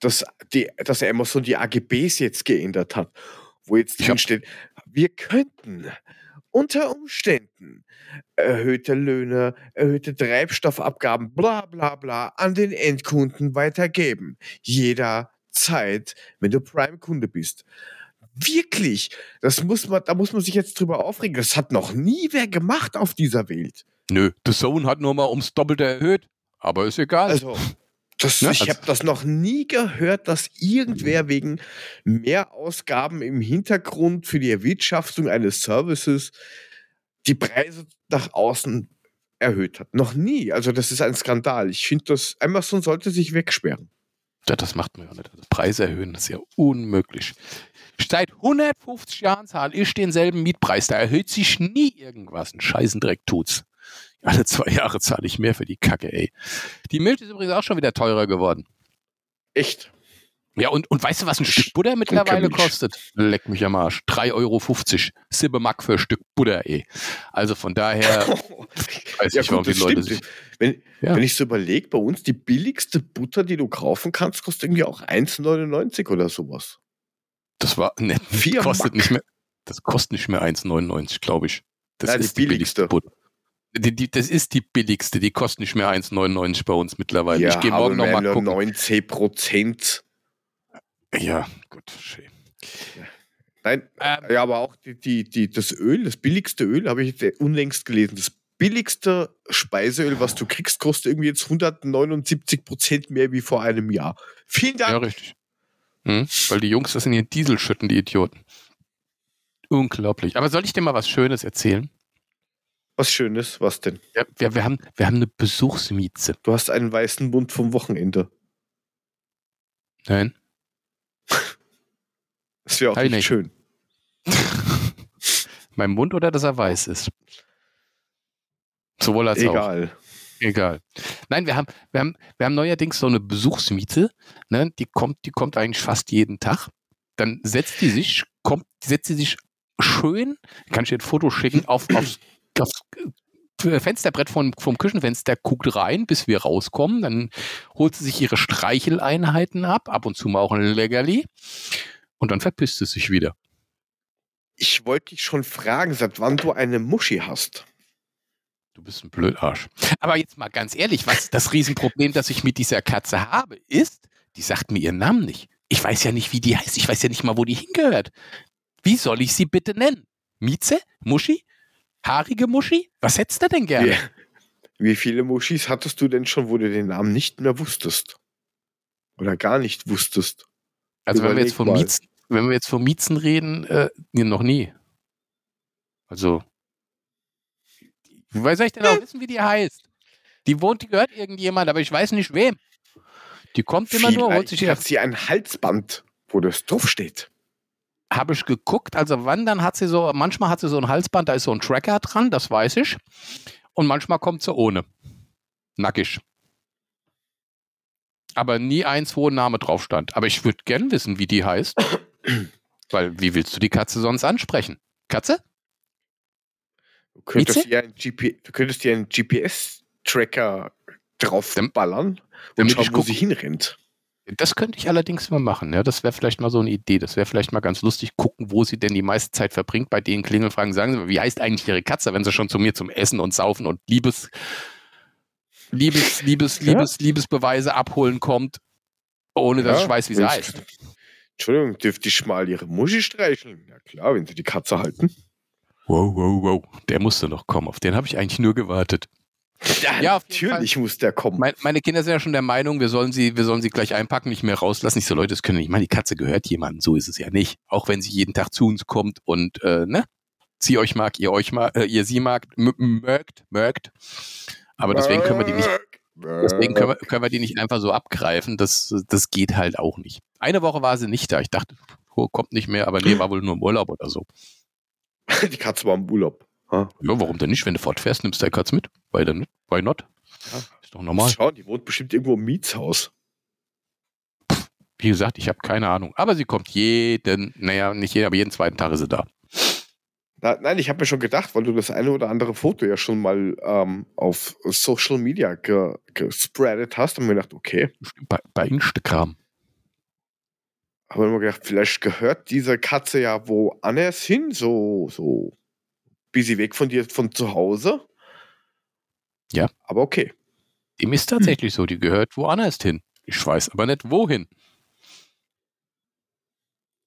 dass, die, dass Amazon die AGBs jetzt geändert hat, wo jetzt drin steht, wir könnten unter Umständen erhöhte Löhne, erhöhte Treibstoffabgaben, bla bla bla an den Endkunden weitergeben. Jederzeit, wenn du Prime-Kunde bist. Wirklich, das muss man, da muss man sich jetzt drüber aufregen. Das hat noch nie wer gemacht auf dieser Welt. Nö, The Zone hat nur mal ums Doppelte erhöht, aber ist egal. Also, das, Ne, ich also- habe das noch nie gehört, dass irgendwer wegen Mehrausgaben im Hintergrund für die Erwirtschaftung eines Services die Preise nach außen erhöht hat. Noch nie. Also das ist ein Skandal. Ich finde, dass Amazon sollte sich wegsperren. Ja, das macht man ja nicht. Also Preise erhöhen, das ist ja unmöglich. Seit 150 Jahren zahle ich denselben Mietpreis. Da erhöht sich nie irgendwas. Ein Scheißendreck tut's. Alle zwei Jahre zahle ich mehr für die Kacke, ey. Die Milch ist übrigens auch schon wieder teurer geworden. Echt? Ja, und, und weißt du, was ein Stück Butter mittlerweile kostet? Leck mich am Arsch. 3,50 Euro. Sibbe Mack für ein Stück Butter, ey. Also von daher weiß ja, ich, warum die Leute sich. Wenn, Ja. wenn ich so überlege, bei uns die billigste Butter, die du kaufen kannst, kostet irgendwie auch 1,99 oder sowas. Das war ne, kostet Mack. nicht mehr. Das kostet nicht mehr 1,99, glaube ich. Das die ist die billigste billigste. Butter. Die, die, das ist die billigste, die kostet nicht mehr 1,99 bei uns mittlerweile. ich gehe morgen noch mal nur gucken. 19 Prozent. Ja, gut, schön. Nein, Ähm, ja, aber auch die, die, die, das Öl, das billigste Öl, habe ich unlängst gelesen. Das billigste Speiseöl, was du kriegst, kostet irgendwie jetzt 179 Prozent mehr wie vor einem Jahr. Vielen Ja, Dank. richtig. Hm? Weil die Jungs das in ihren Diesel schütten, die Idioten. Unglaublich. Aber soll ich dir mal was Schönes erzählen? Was Schönes, was denn? Ja, wir, wir, haben, wir haben eine Besuchsmieze. Du hast einen weißen Mund vom Wochenende. Nein? Das wäre auch nicht nicht. schön. mein Mund oder dass er weiß ist? Sowohl als auch. Egal. Egal. Nein, wir haben, wir haben, wir haben neuerdings so eine Besuchsmiete, ne? die kommt, die kommt eigentlich fast jeden Tag. Dann setzt die sich, kommt, setzt sie sich schön, kann ich dir ein Foto schicken, auf, aufs, aufs äh, Fensterbrett vom, vom Küchenfenster, guckt rein, bis wir rauskommen. Dann holt sie sich ihre Streicheleinheiten ab, ab und zu mal auch ein Leckerli. Und dann verpisst es sich wieder. Ich wollte dich schon fragen, seit wann du eine Muschi hast. Du bist ein Blödarsch. Aber jetzt mal ganz ehrlich, was das Riesenproblem, das ich mit dieser Katze habe, ist, die sagt mir ihren Namen nicht. Ich weiß ja nicht, wie die heißt. Ich weiß ja nicht mal, wo die hingehört. Wie soll ich sie bitte nennen? Mieze? Muschi? Haarige Muschi? Was hättest du denn gerne? Wie, wie viele Muschis hattest du denn schon, wo du den Namen nicht mehr wusstest? Oder gar nicht wusstest? Also wenn wir jetzt von. Miezen, wenn wir jetzt von Miezen reden, äh, noch nie. Also, wie soll ich denn auch wissen, wie die heißt? Die wohnt, die gehört irgendjemand, aber ich weiß nicht wem. Die kommt immer nur, holt sich Vielleicht hat sie ein Halsband, wo das draufsteht. Habe ich geguckt. Also wann, dann hat sie so, manchmal hat sie so ein Halsband, da ist so ein Tracker dran, das weiß ich. Und manchmal kommt sie ohne. Nackig. Aber nie eins, wo ein Name drauf stand. Aber ich würde gern wissen, wie die heißt. Weil, wie willst du die Katze sonst ansprechen? Katze? Du könntest einen, GP, du könntest dir einen GPS-Tracker draufballern und Damit schauen, ich wo guck- sie hinrennt. Das könnte ich allerdings mal machen. Ja, das wäre vielleicht mal so eine Idee. Das wäre vielleicht mal ganz lustig, gucken, wo sie denn die meiste Zeit verbringt. Bei denen Klingelfragen sagen sie, wie heißt eigentlich ihre Katze, wenn sie schon zu mir zum Essen und Saufen und Liebes, Liebes, Liebes, Ja. Liebes, Liebesbeweise abholen kommt, ohne dass Ja, ich weiß, wie sie heißt. Entschuldigung, dürfte ich mal ihre Muschi streicheln? Ja klar, wenn sie die Katze halten. Wow, wow, wow. Der musste noch kommen. Auf den habe ich eigentlich nur gewartet. Ja, auf jeden natürlich muss der kommen. Mein, meine Kinder sind ja schon der Meinung, wir sollen sie, wir sollen sie gleich einpacken, nicht mehr rauslassen. Ich so, Leute, das können wir nicht. Ich meine, die Katze gehört jemandem. So ist es ja nicht. Auch wenn sie jeden Tag zu uns kommt und, äh, ne? Sie euch mag, ihr euch mag, äh, ihr sie mag, mögt, mögt. Aber deswegen können wir die nicht, deswegen können wir, können wir die nicht einfach so abgreifen. Das, das geht halt auch nicht. Eine Woche war sie nicht da. Ich dachte, kommt nicht mehr, aber nee, war wohl nur im Urlaub oder so. die Katze war im Urlaub. Ha? Ja, warum denn nicht? Wenn du fortfährst, nimmst du die Katze mit. Why, denn, why not? Ja. Ist doch normal. Schau, die wohnt bestimmt irgendwo im Mietshaus. Wie gesagt, ich habe keine Ahnung. Aber sie kommt jeden, naja, nicht jeden, aber jeden zweiten Tag ist sie da. Na, nein, ich habe mir schon gedacht, weil du das eine oder andere Foto ja schon mal ähm, auf Social Media ge gespreadet hast, und mir gedacht, okay, Bei, bei Instagram. habe mir gedacht, vielleicht gehört diese Katze ja woanders hin, so, so, bis sie weg von dir, von zu Hause. Ja. Aber okay. Dem ist tatsächlich so, die gehört woanders hin. Ich weiß aber nicht wohin.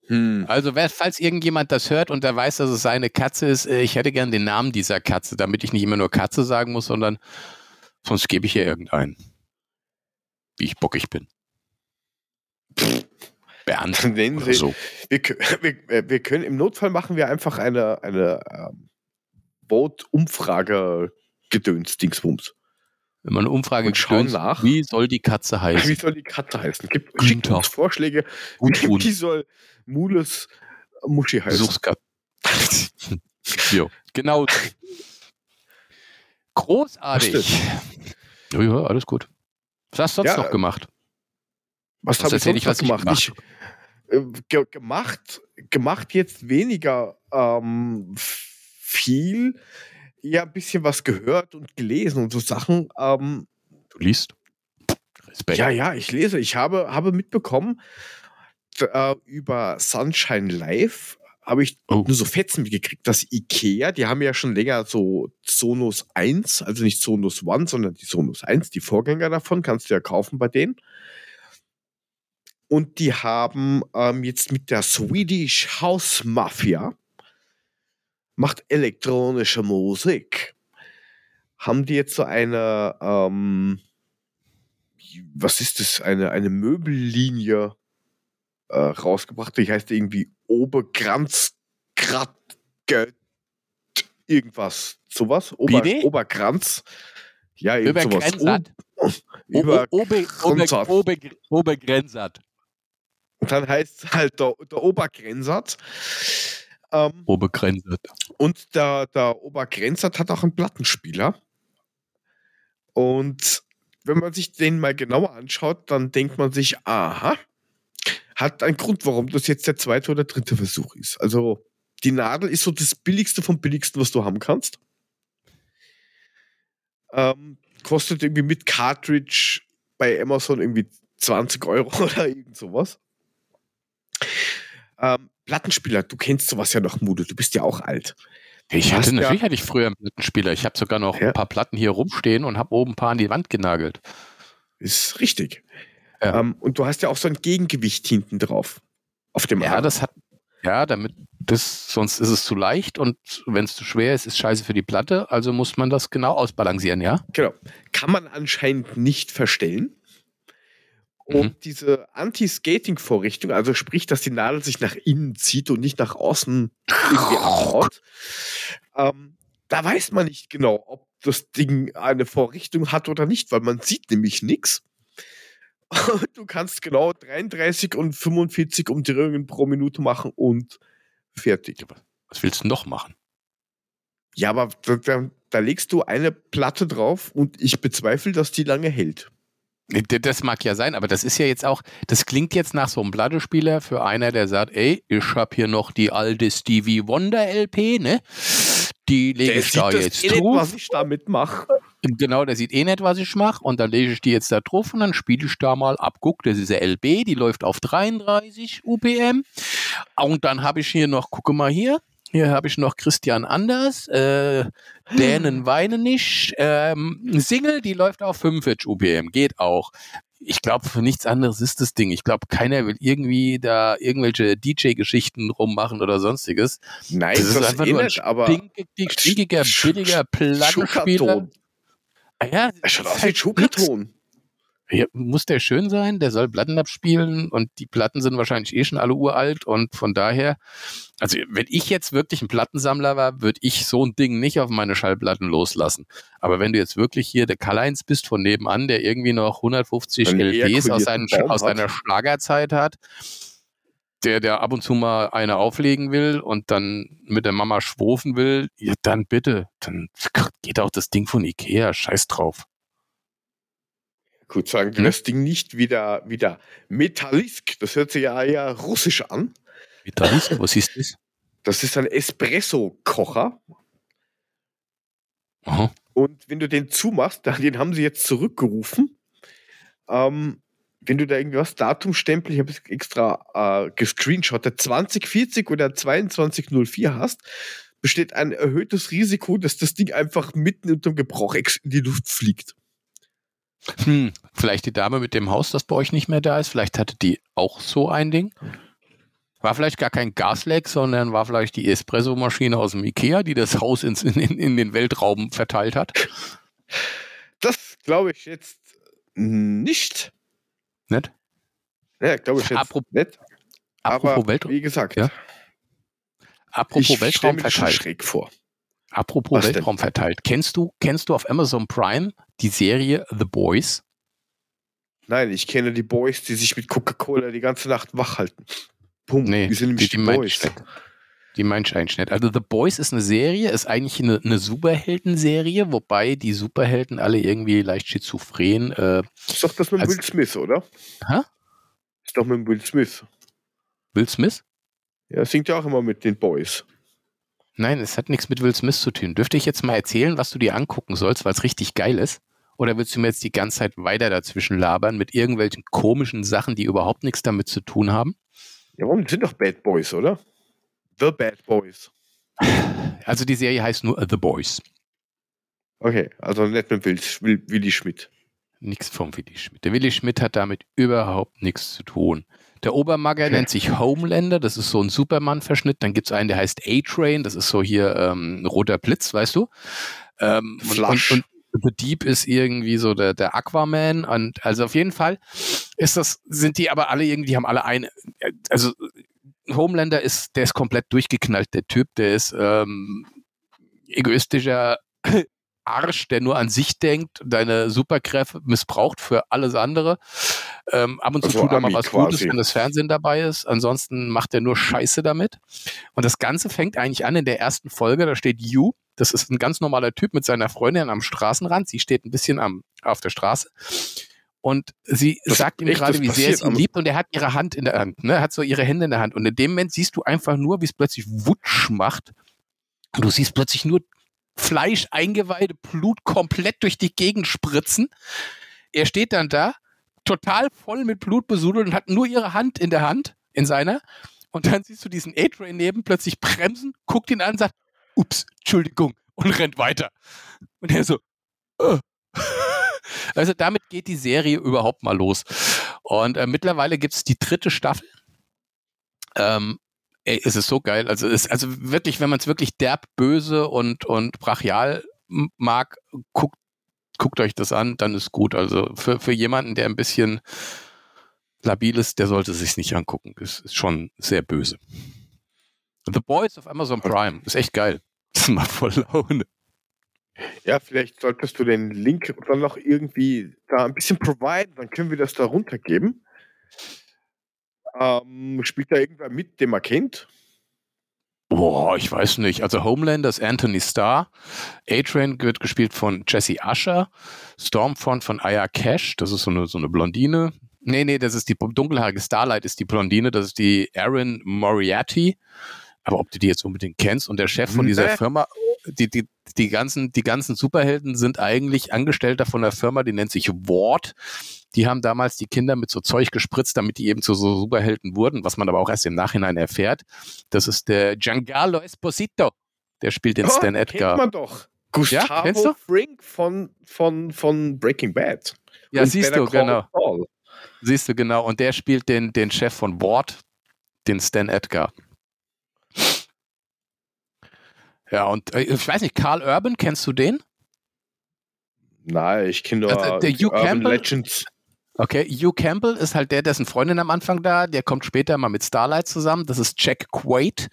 Hm. Also, wer, falls irgendjemand das hört und der weiß, dass es seine Katze ist, äh, ich hätte gern den Namen dieser Katze, damit ich nicht immer nur Katze sagen muss, sondern sonst gebe ich ihr irgendeinen. Wie ich bockig bin. Bernd nennen oder sie, so. wir, wir, äh, wir können im Notfall machen wir einfach eine, eine ähm, Vote-Umfrage-Gedöns-Dingsbums. Wenn man eine Umfrage schauen gedöns, nach. wie soll die Katze Wie heißen? soll die Katze heißen? Gibt schickt uns Vorschläge. Gudrun. Wie soll Mules Muschi heißen? Jo, genau. Großartig. Ja, ja, alles gut. Was hast du sonst Ja, noch gemacht? Was Was habe ich sonst ich, noch was ich gemacht? gemacht Ich, äh, ge gemacht, gemacht jetzt weniger ähm, viel. Ja, ein bisschen was gehört und gelesen und so Sachen. Ähm, Du liest. Respekt. ja, ja, ich lese. Ich habe, habe mitbekommen, äh, über Sunshine Live habe ich Oh. nur so Fetzen gekriegt, dass Ikea, die haben ja schon länger so Sonos 1, also nicht Sonos One, sondern die Sonos 1, die Vorgänger davon, kannst du ja kaufen bei denen. Und die haben ähm, jetzt mit der Swedish House Mafia, macht elektronische Musik, haben die jetzt so eine, ähm, was ist das, eine, eine Möbellinie äh, rausgebracht, die heißt irgendwie Oberkranz, irgendwas, sowas, Ober, Bitte? Oberkranz. Ja, irgend sowas. Übergrenzert. O- Über, Obergrenzert. Obergrenzert. und dann heißt es halt der, der Obergrenzert. Ähm, Obergrenzert. Und der, der Obergrenzert hat auch einen Plattenspieler. Und wenn man sich den mal genauer anschaut, dann denkt man sich, aha, hat einen Grund, warum das jetzt der zweite oder dritte Versuch ist. Also die Nadel ist so das billigste vom billigsten, was du haben kannst. Ähm, kostet irgendwie mit Cartridge bei Amazon irgendwie 20 Euro oder irgend sowas. Ähm, Plattenspieler, du kennst sowas ja noch, Mude, du bist ja auch alt. Ich hatte ja- natürlich hatte ich früher einen Plattenspieler. Ich habe sogar noch Ja. ein paar Platten hier rumstehen und habe oben ein paar an die Wand genagelt. Ist richtig. Ja. Ähm, und du hast ja auch so ein Gegengewicht hinten drauf. Auf dem Ja, Arm. das hat ja, damit das sonst ist es zu leicht und wenn es zu schwer ist, ist scheiße für die Platte. Also muss man das genau ausbalancieren, ja? Genau. Kann man anscheinend nicht verstellen. Und Mhm. diese Anti-Skating-Vorrichtung, also sprich, dass die Nadel sich nach innen zieht und nicht nach außen irgendwie abhaut, ähm, da weiß man nicht genau, ob das Ding eine Vorrichtung hat oder nicht, weil man sieht nämlich nichts. Du kannst genau 33 und 45 Umdrehungen pro Minute machen und fertig. Was willst du noch machen? Ja, aber da, da, da legst du eine Platte drauf und ich bezweifle, dass die lange hält. Das mag ja sein, aber das ist ja jetzt auch, das klingt jetzt nach so einem Plattespieler für einer, der sagt, ey, ich hab hier noch die alte Stevie Wonder LP, ne? Die lege Der ich da jetzt eh nicht, drauf. was ich damit mache. Genau, der sieht eh nicht, was ich mache. Und dann lege ich die jetzt da drauf und dann spiele ich da mal ab. Guck, das ist eine LB, die läuft auf 33 UPM. Und dann habe ich hier noch, gucke mal hier, hier habe ich noch Christian Anders, äh, Dänen weinen nicht. Ähm, Single, die läuft auf 45 UPM, geht auch. Ich glaube, für nichts anderes ist das Ding. Ich glaube, keiner will irgendwie da irgendwelche DJ-Geschichten rummachen oder sonstiges. Nein, Das ist einfach eh nur ein stinkiger, billiger Plattenspieler. Ah ja, Er schaut aus wie halt Schuhkarton. Ja, muss der schön sein, der soll Platten abspielen und die Platten sind wahrscheinlich eh schon alle uralt und von daher, also wenn ich jetzt wirklich ein Plattensammler war, würde ich so ein Ding nicht auf meine Schallplatten loslassen. Aber wenn du jetzt wirklich hier der Karl-Heinz bist von nebenan, der irgendwie noch 150 Einen LPs aus, seinen, aus seiner Schlagerzeit hat, der, der ab und zu mal eine auflegen will und dann mit der Mama schwofen will, ja, dann bitte, dann geht auch das Ding von Ikea, scheiß drauf. Gut, sagen Hm? das Ding nicht wieder, wieder Metallisk. Das hört sich ja eher russisch an. Vitalisk, was ist das? Das ist ein Espresso-Kocher. Aha. Und wenn du den zumachst, dann- den haben sie jetzt zurückgerufen. Ähm, wenn du da irgendwas Datumstempel, ich habe es extra äh, gescreenshottet, 2040 oder 2204 hast, besteht ein erhöhtes Risiko, dass das Ding einfach mitten unter dem Gebrauch in die Luft fliegt. Hm, vielleicht die Dame mit dem Haus, das bei euch nicht mehr da ist, vielleicht hatte die auch so ein Ding. War vielleicht gar kein Gasleck, sondern war vielleicht die Espresso-Maschine aus dem Ikea, die das Haus ins, in, in, den Weltraum verteilt hat. Das glaube ich jetzt nicht. Nicht? Ja, glaube ich jetzt Apropos- nicht. Apropos, Aber Weltraum, wie gesagt, Ja, apropos ich stelle Weltraum mir das schon verteilt. schräg vor. Apropos Was denn? Weltraum verteilt. Kennst du, kennst du auf Amazon Prime die Serie The Boys? Nein, ich kenne die Boys, die sich mit Coca-Cola die ganze Nacht wach halten. Punkt. Nee, die sind nämlich die, meine Boys. ich nicht. Die eigentlich nicht. Also The Boys ist eine Serie, ist eigentlich eine, eine Superhelden-Serie, wobei die Superhelden alle irgendwie leicht schizophren. Äh, Ist doch das mit Also- Will Smith, oder? Hä? Ist doch mit Will Smith. Will Smith? Ja, singt ja auch immer mit den Boys. Nein, es hat nichts mit Will Smith zu tun. Dürfte ich jetzt mal erzählen, was du dir angucken sollst, weil es richtig geil ist? Oder willst du mir jetzt die ganze Zeit weiter dazwischen labern mit irgendwelchen komischen Sachen, die überhaupt nichts damit zu tun haben? Ja, warum sind doch Bad Boys, oder? The Bad Boys. Also die Serie heißt nur The Boys. Okay, also nicht mit Will, Will, Willi Schmidt. Nichts vom Willi Schmidt. Der Willi Schmidt hat damit überhaupt nichts zu tun. Der Obermagger Okay. nennt sich Homelander, das ist so ein Superman-Verschnitt. Dann gibt es einen, der heißt A-Train, das ist so hier ähm, ein roter Blitz, weißt du? Ähm, Flash. und, und The Deep ist irgendwie so der, der Aquaman. Und also auf jeden Fall ist das, sind die aber alle irgendwie, haben alle eine, also Homelander ist, der ist komplett durchgeknallt, der Typ, der ist ähm, egoistischer Arsch, der nur an sich denkt, deine Superkräfte missbraucht für alles andere. Ähm, ab und zu Also tut er mal was quasi. Gutes, wenn das Fernsehen dabei ist. Ansonsten macht er nur Scheiße damit. Und das Ganze fängt eigentlich an in der ersten Folge. Da steht You. Das ist ein ganz normaler Typ mit seiner Freundin am Straßenrand. Sie steht ein bisschen am, auf der Straße. Und sie Das- sagt ihm echt, gerade, wie sehr sie ihn liebt. Und er hat ihre Hand in der Hand. Ne? Er hat so ihre Hände in der Hand. Und in dem Moment siehst du einfach nur, wie es plötzlich Wutsch macht. Und du siehst plötzlich nur Fleisch, Eingeweide, Blut komplett durch die Gegend spritzen. Er steht dann da, total voll mit Blut besudelt und hat nur ihre Hand in der Hand, in seiner. Und dann siehst du diesen A-Train neben plötzlich bremsen, guckt ihn an, sagt, ups, Entschuldigung, und rennt weiter. Und er so, "Äh." Also damit geht die Serie überhaupt mal los. Und äh, mittlerweile gibt es die dritte Staffel. Ähm, ey, es ist so geil. Also, es, also wirklich, wenn man es wirklich derb, böse und, und brachial mag, guckt, guckt euch das an, dann ist gut. Also für, für jemanden, der ein bisschen labil ist, der sollte sich nicht angucken. Es ist schon sehr böse. The Boys auf Amazon Prime ist echt geil. Das macht voll Laune. Ja, vielleicht solltest du den Link dann noch irgendwie da ein bisschen providen, dann können wir das da runtergeben. Ähm, spielt da irgendwer mit, den man kennt? Boah, ich weiß nicht. Also Homelander ist Anthony Starr. A-Train wird gespielt von Jesse Usher. Stormfront von Aya Cash. Das ist so eine, so eine Blondine. Nee, nee, das ist die dunkelhaarige Starlight ist die Blondine. Das ist die Erin Moriarty. Aber ob du die jetzt unbedingt kennst und der Chef von dieser Nee. Firma, die, die, die, ganzen, die ganzen Superhelden sind eigentlich Angestellter von der Firma, die nennt sich Ward. Die haben damals die Kinder mit so Zeug gespritzt, damit die eben zu so Superhelden wurden, was man aber auch erst im Nachhinein erfährt. Das ist der Giancarlo Esposito. Der spielt den Oh, Stan Kennt Edgar. man doch. Gustavo kennst du? Frink von, von, von Breaking Bad. Ja, Und siehst du, genau. Siehst du, genau. Und der spielt den, den Chef von Ward, den Stan Edgar. Ja, und äh, ich weiß nicht, Carl Urban, kennst du den? Nein, ich kenne nur Also, der Hugh Urban Campbell- Legends. Okay, Hugh Campbell ist halt der, dessen Freundin am Anfang da, der kommt später mal mit Starlight zusammen, das ist Jack Quaid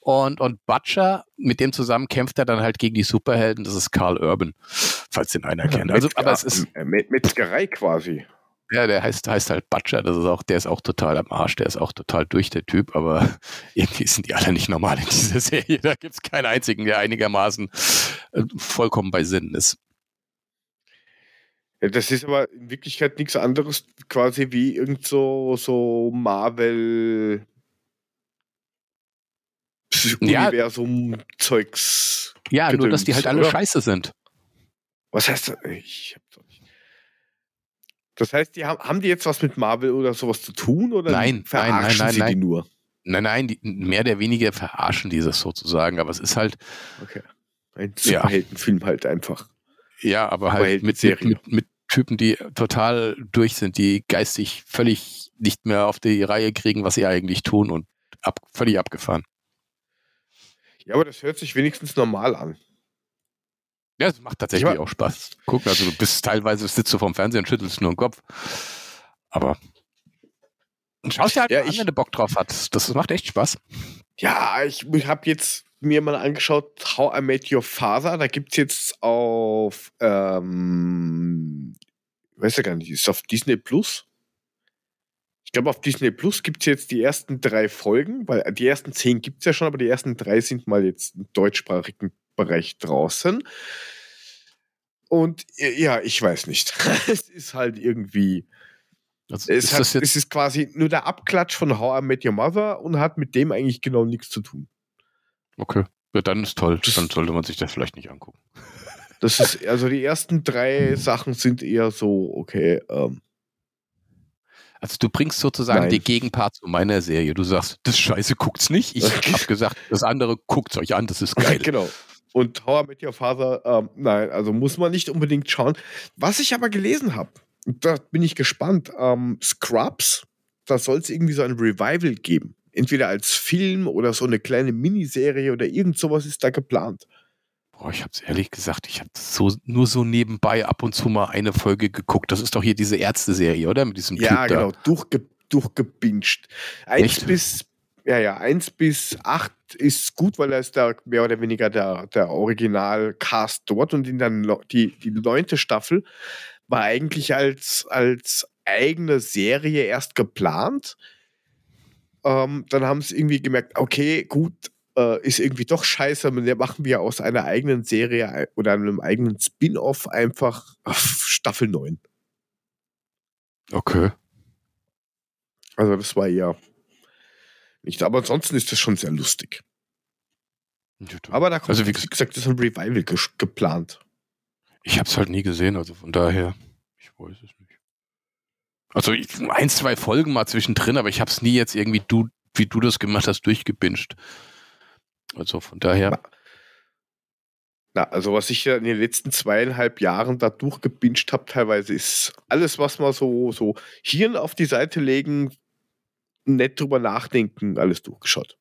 und, und Butcher, mit dem zusammen kämpft er dann halt gegen die Superhelden, das ist Carl Urban, falls den einer kennt. Also, aber es ist, Met- Metzgerei quasi. Ja, der heißt, heißt halt Butcher, das ist auch, der ist auch total am Arsch, der ist auch total durch, der Typ, aber irgendwie sind die alle nicht normal in dieser Serie, da gibt's keinen einzigen, der einigermaßen äh, vollkommen bei Sinn ist. Ja, das ist aber in Wirklichkeit nichts anderes quasi wie irgend so, so Marvel Ja. Universum-Zeugs. Ja, nur dass die halt alle oder? scheiße sind. Was heißt das? Ich nicht. Das heißt, die haben, haben die jetzt was mit Marvel oder sowas zu tun oder Nein, verarschen nein, nein, sie nein. die nur? Nein, nein, die, mehr oder weniger verarschen dieses sozusagen, aber es ist halt, Okay. Ein Ja. Superheldenfilm halt einfach. Ja, aber halt mit, mit, mit, mit Typen, die total durch sind, die geistig völlig nicht mehr auf die Reihe kriegen, was sie eigentlich tun und ab, völlig abgefahren. Ja, aber das hört sich wenigstens normal an. Ja, es macht tatsächlich Ich auch Spaß. Guck, also du bist teilweise sitzt du vorm Fernseher und schüttelst nur den Kopf. Aber schaust dir halt Ja, an, ich- wenn du Bock drauf hast. Das macht echt Spaß. Ja, ich habe jetzt mir mal angeschaut, How I Met Your Father. Da gibt es jetzt auf, ähm, ich weiß ja gar nicht, ist auf Disney Plus. Ich glaube, auf Disney Plus gibt es jetzt die ersten drei Folgen, weil die ersten zehn gibt es ja schon, aber die ersten drei sind mal jetzt im deutschsprachigen Bereich draußen. Und ja, ich weiß nicht. es ist halt irgendwie. Also, es, ist hat, es ist quasi nur der Abklatsch von How I Met Your Mother und hat mit dem eigentlich genau nichts zu tun. Okay. Ja, dann ist toll. Das dann sollte man sich das vielleicht nicht angucken. Das ist, also die ersten drei Sachen sind eher so, okay, ähm, also du bringst sozusagen Nein. die Gegenpart zu meiner Serie. Du sagst, das Scheiße guckt's nicht. Ich habe gesagt, das andere guckt's euch an, das ist geil. genau. Und How I Met Your Father, ähm, nein, also muss man nicht unbedingt schauen. Was ich aber gelesen habe, da bin ich gespannt, ähm, Scrubs, da soll es irgendwie so ein Revival geben. Entweder als Film oder so eine kleine Miniserie oder irgend sowas ist da geplant. Boah, ich habe es ehrlich gesagt, ich habe so, nur so nebenbei ab und zu mal eine Folge geguckt. Das ist doch hier diese Ärzte-Serie, oder? Mit diesem ja, typ genau, durchge durchgebinscht. Eins bis, ja, ja, eins bis acht ist gut, weil er ist da mehr oder weniger der, der Original-Cast dort und in der die, die neunte Staffel war eigentlich als, als eigene Serie erst geplant. Ähm, dann haben sie irgendwie gemerkt, okay, gut, äh, ist irgendwie doch scheiße. Machen wir aus einer eigenen Serie oder einem eigenen Spin-off einfach Staffel 9. Okay. Also das war ja nicht, aber ansonsten ist das schon sehr lustig. Aber da kommt, also wie gesagt, das ist ein Revival ge geplant. Ich habe es halt nie gesehen, also von daher, ich weiß es nicht. Also ich, ein, zwei Folgen mal zwischendrin, aber ich habe es nie jetzt irgendwie du, wie du das gemacht hast, durchgebinscht. Also von daher. Na, also was ich ja in den letzten zweieinhalb Jahren da durchgebinscht habe, teilweise ist alles, was man so, so Hirn auf die Seite legen, nett drüber nachdenken, alles durchgeschaut.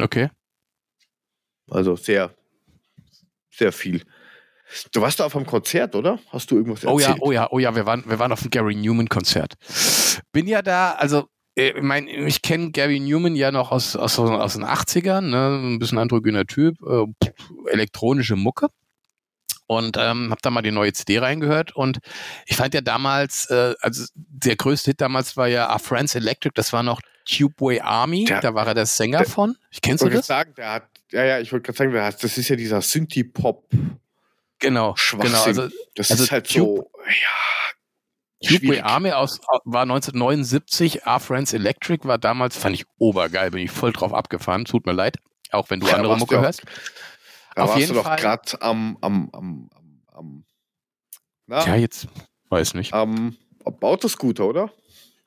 Okay. Also sehr, sehr viel. Du warst da auf einem Konzert, oder? Hast du irgendwas erzählt? Oh ja, oh ja, oh ja, wir waren, wir waren auf dem Gary Newman Konzert. Bin ja da, also äh, ich meine, ich kenne Gary Newman ja noch aus, aus, aus den 80ern, ne? ein bisschen androgyner Typ, äh, elektronische Mucke. Und ähm, habe da mal die neue CD reingehört und ich fand ja damals, äh, also der größte Hit damals war ja A Friends Electric, das war noch Tubeway Army, der, da war er der Sänger der, von. Ich kennst du das? Sagen, der hat, ja, ja, ich wollte gerade sagen, das ist ja dieser Synthie-Pop. Genau, genau. Also, das also ist halt Tube, so, ja, Tubeway Army aus, war 1979, A Friends Electric war damals, fand ich obergeil, bin ich voll drauf abgefahren, tut mir leid, auch wenn du ja, andere Mucke hörst. Da Auf warst jeden du doch gerade am, am, am, am, na, Ja, jetzt, weiß nicht. Am, Autoscooter, oder?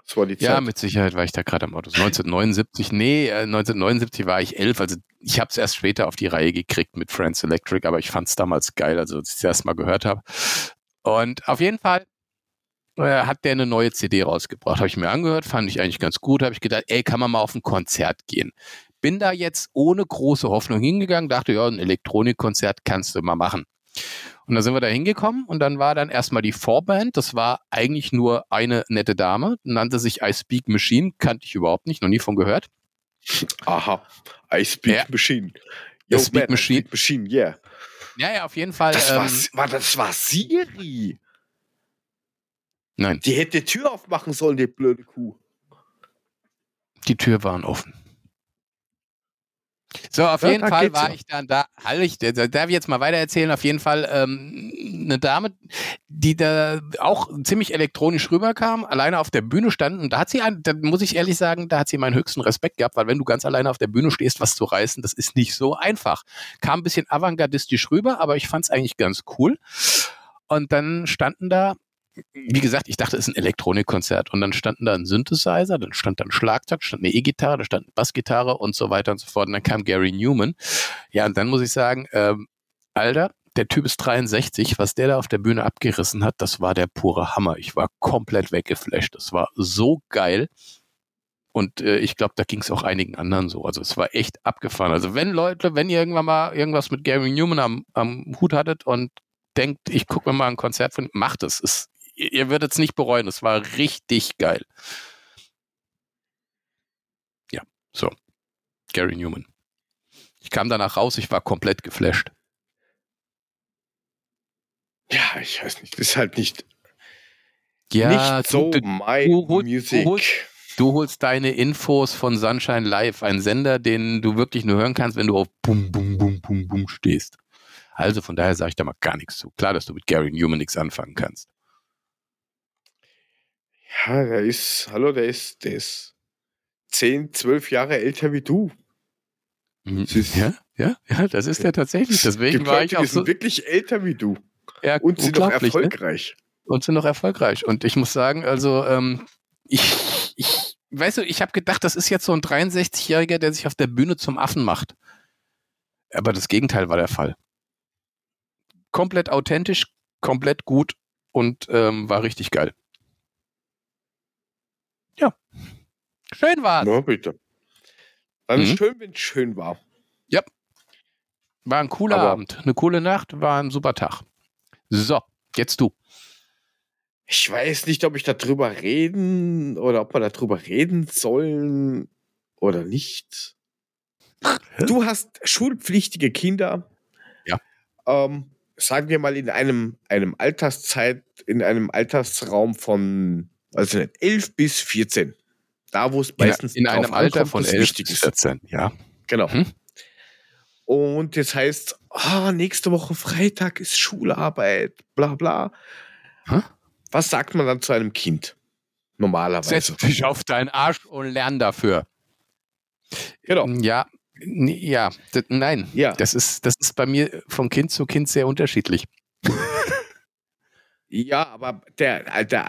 Das war die Zeit. Ja, mit Sicherheit war ich da gerade am Auto. 1979, nee, 1979 äh, war ich elf, also ich habe es erst später auf die Reihe gekriegt mit Friends Electric, aber ich fand es damals geil, also als ich es erst mal gehört habe. Und auf jeden Fall äh, hat der eine neue CD rausgebracht. Habe ich mir angehört, fand ich eigentlich ganz gut. Habe ich gedacht, ey, kann man mal auf ein Konzert gehen. Bin da jetzt ohne große Hoffnung hingegangen, dachte, ja, ein Elektronikkonzert kannst du mal machen. Und da sind wir da hingekommen und dann war dann erstmal die Vorband. Das war eigentlich nur eine nette Dame, nannte sich I Speak Machine, kannte ich überhaupt nicht, noch nie von gehört. Aha, I Speak ja. Machine. Yo, I Speak man, Machine. I Speak Machine, yeah. Ja, ja, auf jeden Fall. Das, ähm, war, das war Siri. Nein. Die hätte die Tür aufmachen sollen, die blöde Kuh. Die Tür waren offen. So, auf ja, jeden Fall war ich dann da, halt ich, darf ich jetzt mal weiter erzählen, auf jeden Fall ähm, eine Dame, die da auch ziemlich elektronisch rüberkam, alleine auf der Bühne stand und da hat sie, da muss ich ehrlich sagen, da hat sie meinen höchsten Respekt gehabt, weil wenn du ganz alleine auf der Bühne stehst, was zu reißen, das ist nicht so einfach. Kam ein bisschen avantgardistisch rüber, aber ich fand es eigentlich ganz cool. Und dann standen da wie gesagt, ich dachte, es ist ein Elektronikkonzert. Und dann standen da ein Synthesizer, dann stand da ein Schlagzeug, stand eine E-Gitarre, da stand eine Bassgitarre und so weiter und so fort. Und dann kam Gary Newman. Ja, und dann muss ich sagen, ähm, Alter, der Typ ist 63, was der da auf der Bühne abgerissen hat, das war der pure Hammer. Ich war komplett weggeflasht. Das war so geil. Und äh, ich glaube, da ging es auch einigen anderen so. Also es war echt abgefahren. Also wenn Leute, wenn ihr irgendwann mal irgendwas mit Gary Newman am, am Hut hattet und denkt, ich gucke mir mal ein Konzert von, macht es. Ist ihr werdet es nicht bereuen. Es war richtig geil. Ja, so. Gary Newman. Ich kam danach raus, ich war komplett geflasht. Ja, ich weiß nicht. Das ist halt nicht, Ja, nicht so du, my du hol- du music. holst- du holst deine Infos von Sunshine Live, ein Sender, den du wirklich nur hören kannst, wenn du auf Bum, Bum, Bum, Bum, Bum stehst. Also von daher sage ich da mal gar nichts zu. Klar, dass du mit Gary Newman nichts anfangen kannst. Ja, der ist, hallo, der ist, der ist 10, 12 Jahre älter wie du. Mhm. Ist- Ja, ja, ja, das ist er tatsächlich. Deswegen Gibt war Leute, ich auch die so sind wirklich älter wie du. ja, Und sind noch ne? erfolgreich. und sind noch erfolgreich. Und ich muss sagen, also ähm, ich, ich, weißt du, ich habe gedacht, das ist jetzt so ein 63-Jähriger, der sich auf der Bühne zum Affen macht. Aber das Gegenteil war der Fall. Komplett authentisch, komplett gut und ähm, war richtig geil. Ja. Schön war's. Na, bitte. Dann Mhm. schön, wenn es schön war. War ein cooler Aber- Abend, eine coole Nacht, war ein super Tag. So, jetzt du. Ich weiß nicht, ob ich darüber reden oder ob wir darüber reden sollen oder nicht. Du hast schulpflichtige Kinder. Ja. Ähm, sagen wir mal in einem, einem Alterszeit, in einem Altersraum von, also nicht, 11 bis 14. Da, wo es In, meistens in drauf einem Alter ankommt, von das 11 wichtig bis ist. 14, ja. Genau. Mhm. Und jetzt heißt, ah, nächste Woche Freitag ist Schularbeit, bla bla. Hä? Was sagt man dann zu einem Kind? Normalerweise. Setz dich auf deinen Arsch und lern dafür. Genau. Ja, n- ja, d- nein. Ja. Das ist, das ist bei mir von Kind zu Kind sehr unterschiedlich. Ja, aber der, der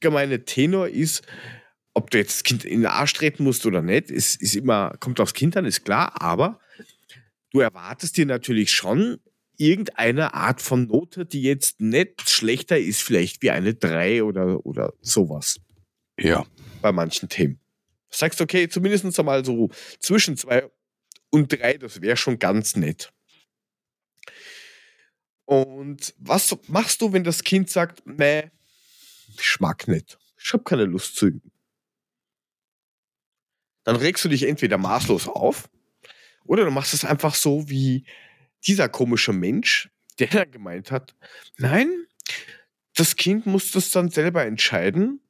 allgemeine Tenor ist, ob du jetzt das Kind in den Arsch treten musst oder nicht, ist, ist immer, kommt aufs Kind an, ist klar, aber du erwartest dir natürlich schon irgendeine Art von Note, die jetzt nicht schlechter ist, vielleicht wie eine 3 oder, oder sowas Ja. bei manchen Themen. Sagst, okay, zumindest einmal so zwischen 2 und 3, das wäre schon ganz nett. Und was machst du, wenn das Kind sagt, nee, ich mag nicht. Ich habe keine Lust zu üben. Dann regst du dich entweder maßlos auf oder du machst es einfach so wie dieser komische Mensch, der gemeint hat, nein, das Kind muss das dann selber entscheiden,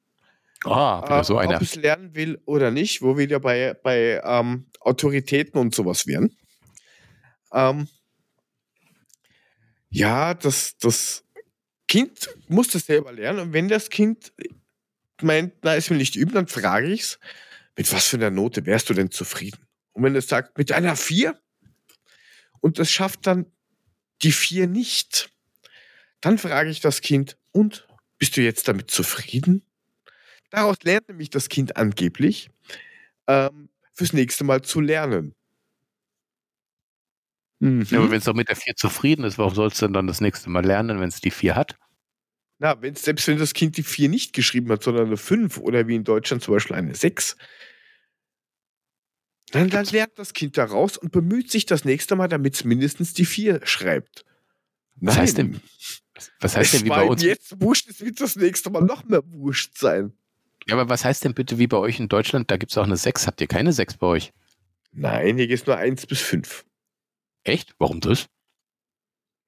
Ah, wieder so äh, einer. ob es lernen will oder nicht, wo wir wieder bei, bei ähm, Autoritäten und sowas wären. Ähm, ja, das, das Kind muss das selber lernen und wenn das Kind meint, na, es will nicht üben, dann frage ich es, mit was für einer Note wärst du denn zufrieden? Und wenn es sagt, mit einer 4 und es schafft dann die 4 nicht, dann frage ich das Kind, und bist du jetzt damit zufrieden? Daraus lernt nämlich das Kind angeblich, ähm, fürs nächste Mal zu lernen. Mhm. Ja, aber wenn es doch mit der 4 zufrieden ist, warum soll es denn dann das nächste Mal lernen, wenn es die 4 hat? Na, selbst wenn das Kind die 4 nicht geschrieben hat, sondern eine 5 oder wie in Deutschland zum Beispiel eine 6, dann, dann lernt das Kind daraus und bemüht sich das nächste Mal, damit es mindestens die 4 schreibt. Was heißt Nein. denn, was heißt denn wie bei uns? jetzt wurscht, es wird das nächste Mal noch mehr wurscht sein. Ja, aber was heißt denn bitte wie bei euch in Deutschland? Da gibt es auch eine 6. Habt ihr keine 6 bei euch? Nein, hier geht es nur 1 bis 5. Echt? Warum das?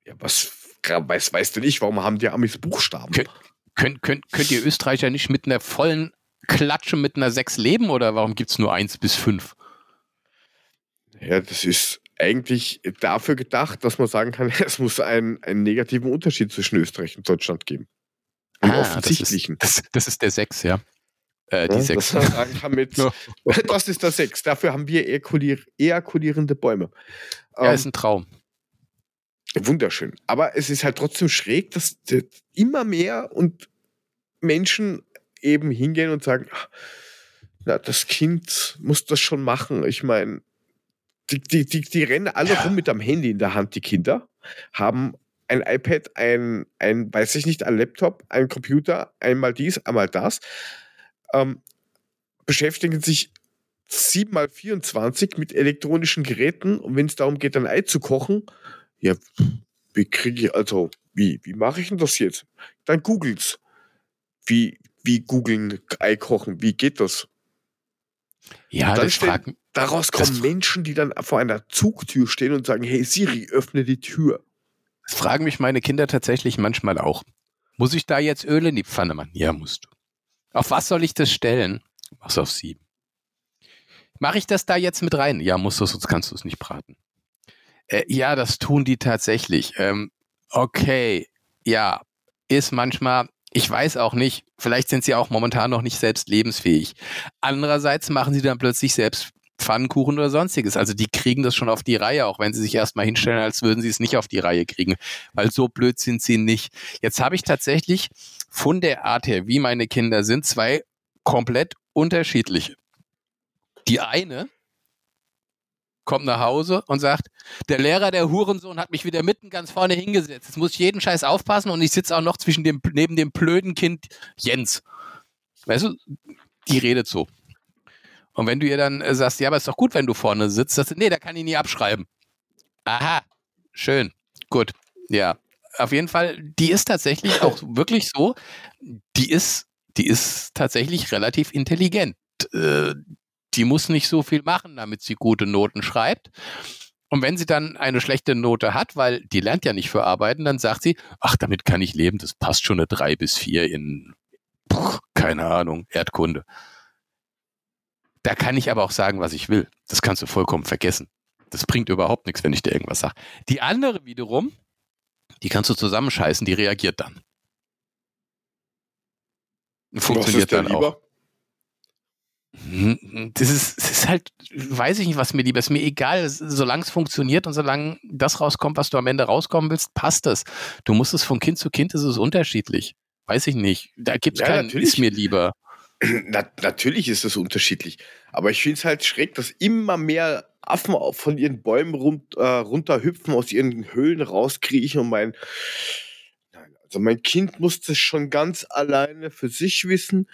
Ja, was weiß, weißt du nicht, warum haben die Amis Buchstaben? Okay. Könnt, könnt, könnt ihr Österreicher nicht mit einer vollen Klatsche mit einer 6 leben oder warum gibt es nur 1 bis 5? Ja, das ist eigentlich dafür gedacht, dass man sagen kann, es muss einen, einen negativen Unterschied zwischen Österreich und Deutschland geben. Einen offensichtlichen. Ah, Das ist, das, das ist der 6, ja. Äh, die Ja, 6. dass man sagen kann mit, das ist der 6. Dafür haben wir ejakulier, ejakulierende Bäume. Ja, Ähm, ist ein Traum. wunderschön. Aber es ist halt trotzdem schräg, dass immer mehr und Menschen eben hingehen und sagen, "Ah, na, das Kind muss das schon machen. Ich meine, die, die, die, die rennen alle Ja. rum mit am Handy in der Hand, die Kinder, haben ein iPad, ein, ein, weiß ich nicht, ein Laptop, ein Computer, einmal dies, einmal das, ähm, beschäftigen sich 7 mal 24 mit elektronischen Geräten und wenn es darum geht, ein Ei zu kochen, ja, wie kriege ich, also, wie, wie mache ich denn das jetzt? Dann googelt's. Wie, wie googeln, Ei kochen, wie geht das? Ja, dann das fragt, Daraus kommen Menschen, die dann vor einer Zugtür stehen und sagen, hey Siri, öffne die Tür. das fragen mich meine Kinder tatsächlich manchmal auch. Muss ich da jetzt Öl in die Pfanne machen? Ja, musst du. Auf was soll ich das stellen? Mach's auf sieben. Mache ich das da jetzt mit rein? Ja, musst du, sonst kannst du es nicht braten. Äh, ja, das tun die tatsächlich. Ähm, okay, ja, ist manchmal, ich weiß auch nicht, vielleicht sind sie auch momentan noch nicht selbst lebensfähig. Andererseits machen sie dann plötzlich selbst Pfannkuchen oder sonstiges. Also die kriegen das schon auf die Reihe, auch wenn sie sich erstmal hinstellen, als würden sie es nicht auf die Reihe kriegen. Weil so blöd sind sie nicht. Jetzt habe ich tatsächlich von der Art her, wie meine Kinder sind, zwei komplett unterschiedliche. Die eine kommt nach Hause und sagt, der Lehrer, der Hurensohn, hat mich wieder mitten ganz vorne hingesetzt. Jetzt muss ich jeden Scheiß aufpassen und ich sitze auch noch zwischen dem, neben dem blöden Kind Jens. Weißt du, die redet so. Und wenn du ihr dann äh, sagst, ja, aber ist doch gut, wenn du vorne sitzt, sagst du, nee, da kann ich nie abschreiben. Aha, schön, gut, ja. Auf jeden Fall, die ist tatsächlich auch wirklich so, die ist, die ist tatsächlich relativ intelligent. Äh, die muss nicht so viel machen, damit sie gute Noten schreibt. Und wenn sie dann eine schlechte Note hat, weil die lernt ja nicht für Arbeiten, dann sagt sie, ach, damit kann ich leben, das passt schon eine drei bis vier in, puh, keine Ahnung, Erdkunde. Da kann ich aber auch sagen, was ich will. Das kannst du vollkommen vergessen. Das bringt überhaupt nichts, wenn ich dir irgendwas sage. Die andere wiederum, die kannst du zusammenscheißen, die reagiert dann. Funktioniert dann auch. Das ist, das ist halt, weiß ich nicht, was mir lieber ist. Mir egal, solange es funktioniert und solange das rauskommt, was du am Ende rauskommen willst, passt es. Du musst es von Kind zu Kind, ist es unterschiedlich. Weiß ich nicht. Da gibt es Ja, keinen, natürlich. ist mir lieber. Na, natürlich ist es unterschiedlich. Aber ich finde es halt schräg, dass immer mehr Affen von ihren Bäumen run äh, runterhüpfen, aus ihren Höhlen rauskriechen und mein. Nein, also mein Kind muss das schon ganz alleine für sich wissen.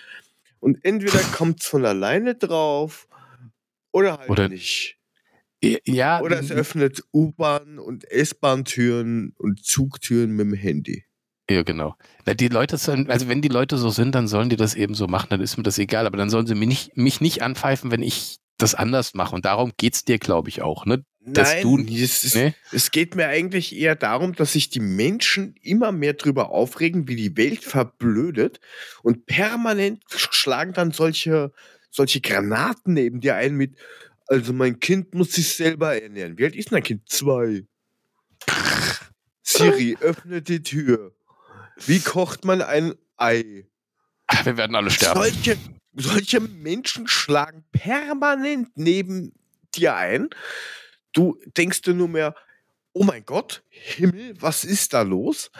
Und entweder kommt es von alleine drauf oder halt Oder- nicht. Ja, Oder es öffnet U-Bahn und S-Bahn-Türen und Zugtüren mit dem Handy. Ja, genau. Na, die Leute sollen, also wenn die Leute so sind, dann sollen die das eben so machen, dann ist mir das egal. Aber dann sollen sie mich nicht, mich nicht anpfeifen, wenn ich das anders mache. Und darum geht's dir, glaube ich, auch. Ne? Dass Nein, du- es, ist, Nee? es geht mir eigentlich eher darum, dass sich die Menschen immer mehr drüber aufregen, wie die Welt verblödet und permanent schlagen dann solche, solche Granaten neben dir ein mit, also mein Kind muss sich selber ernähren. Wie alt ist denn ein Kind? Zwei. Siri, öffne die Tür. Wie kocht man ein Ei? Wir werden alle sterben. Solche, solche Menschen schlagen permanent neben dir ein. Du denkst dir nur mehr, oh mein Gott, Himmel, was ist da los?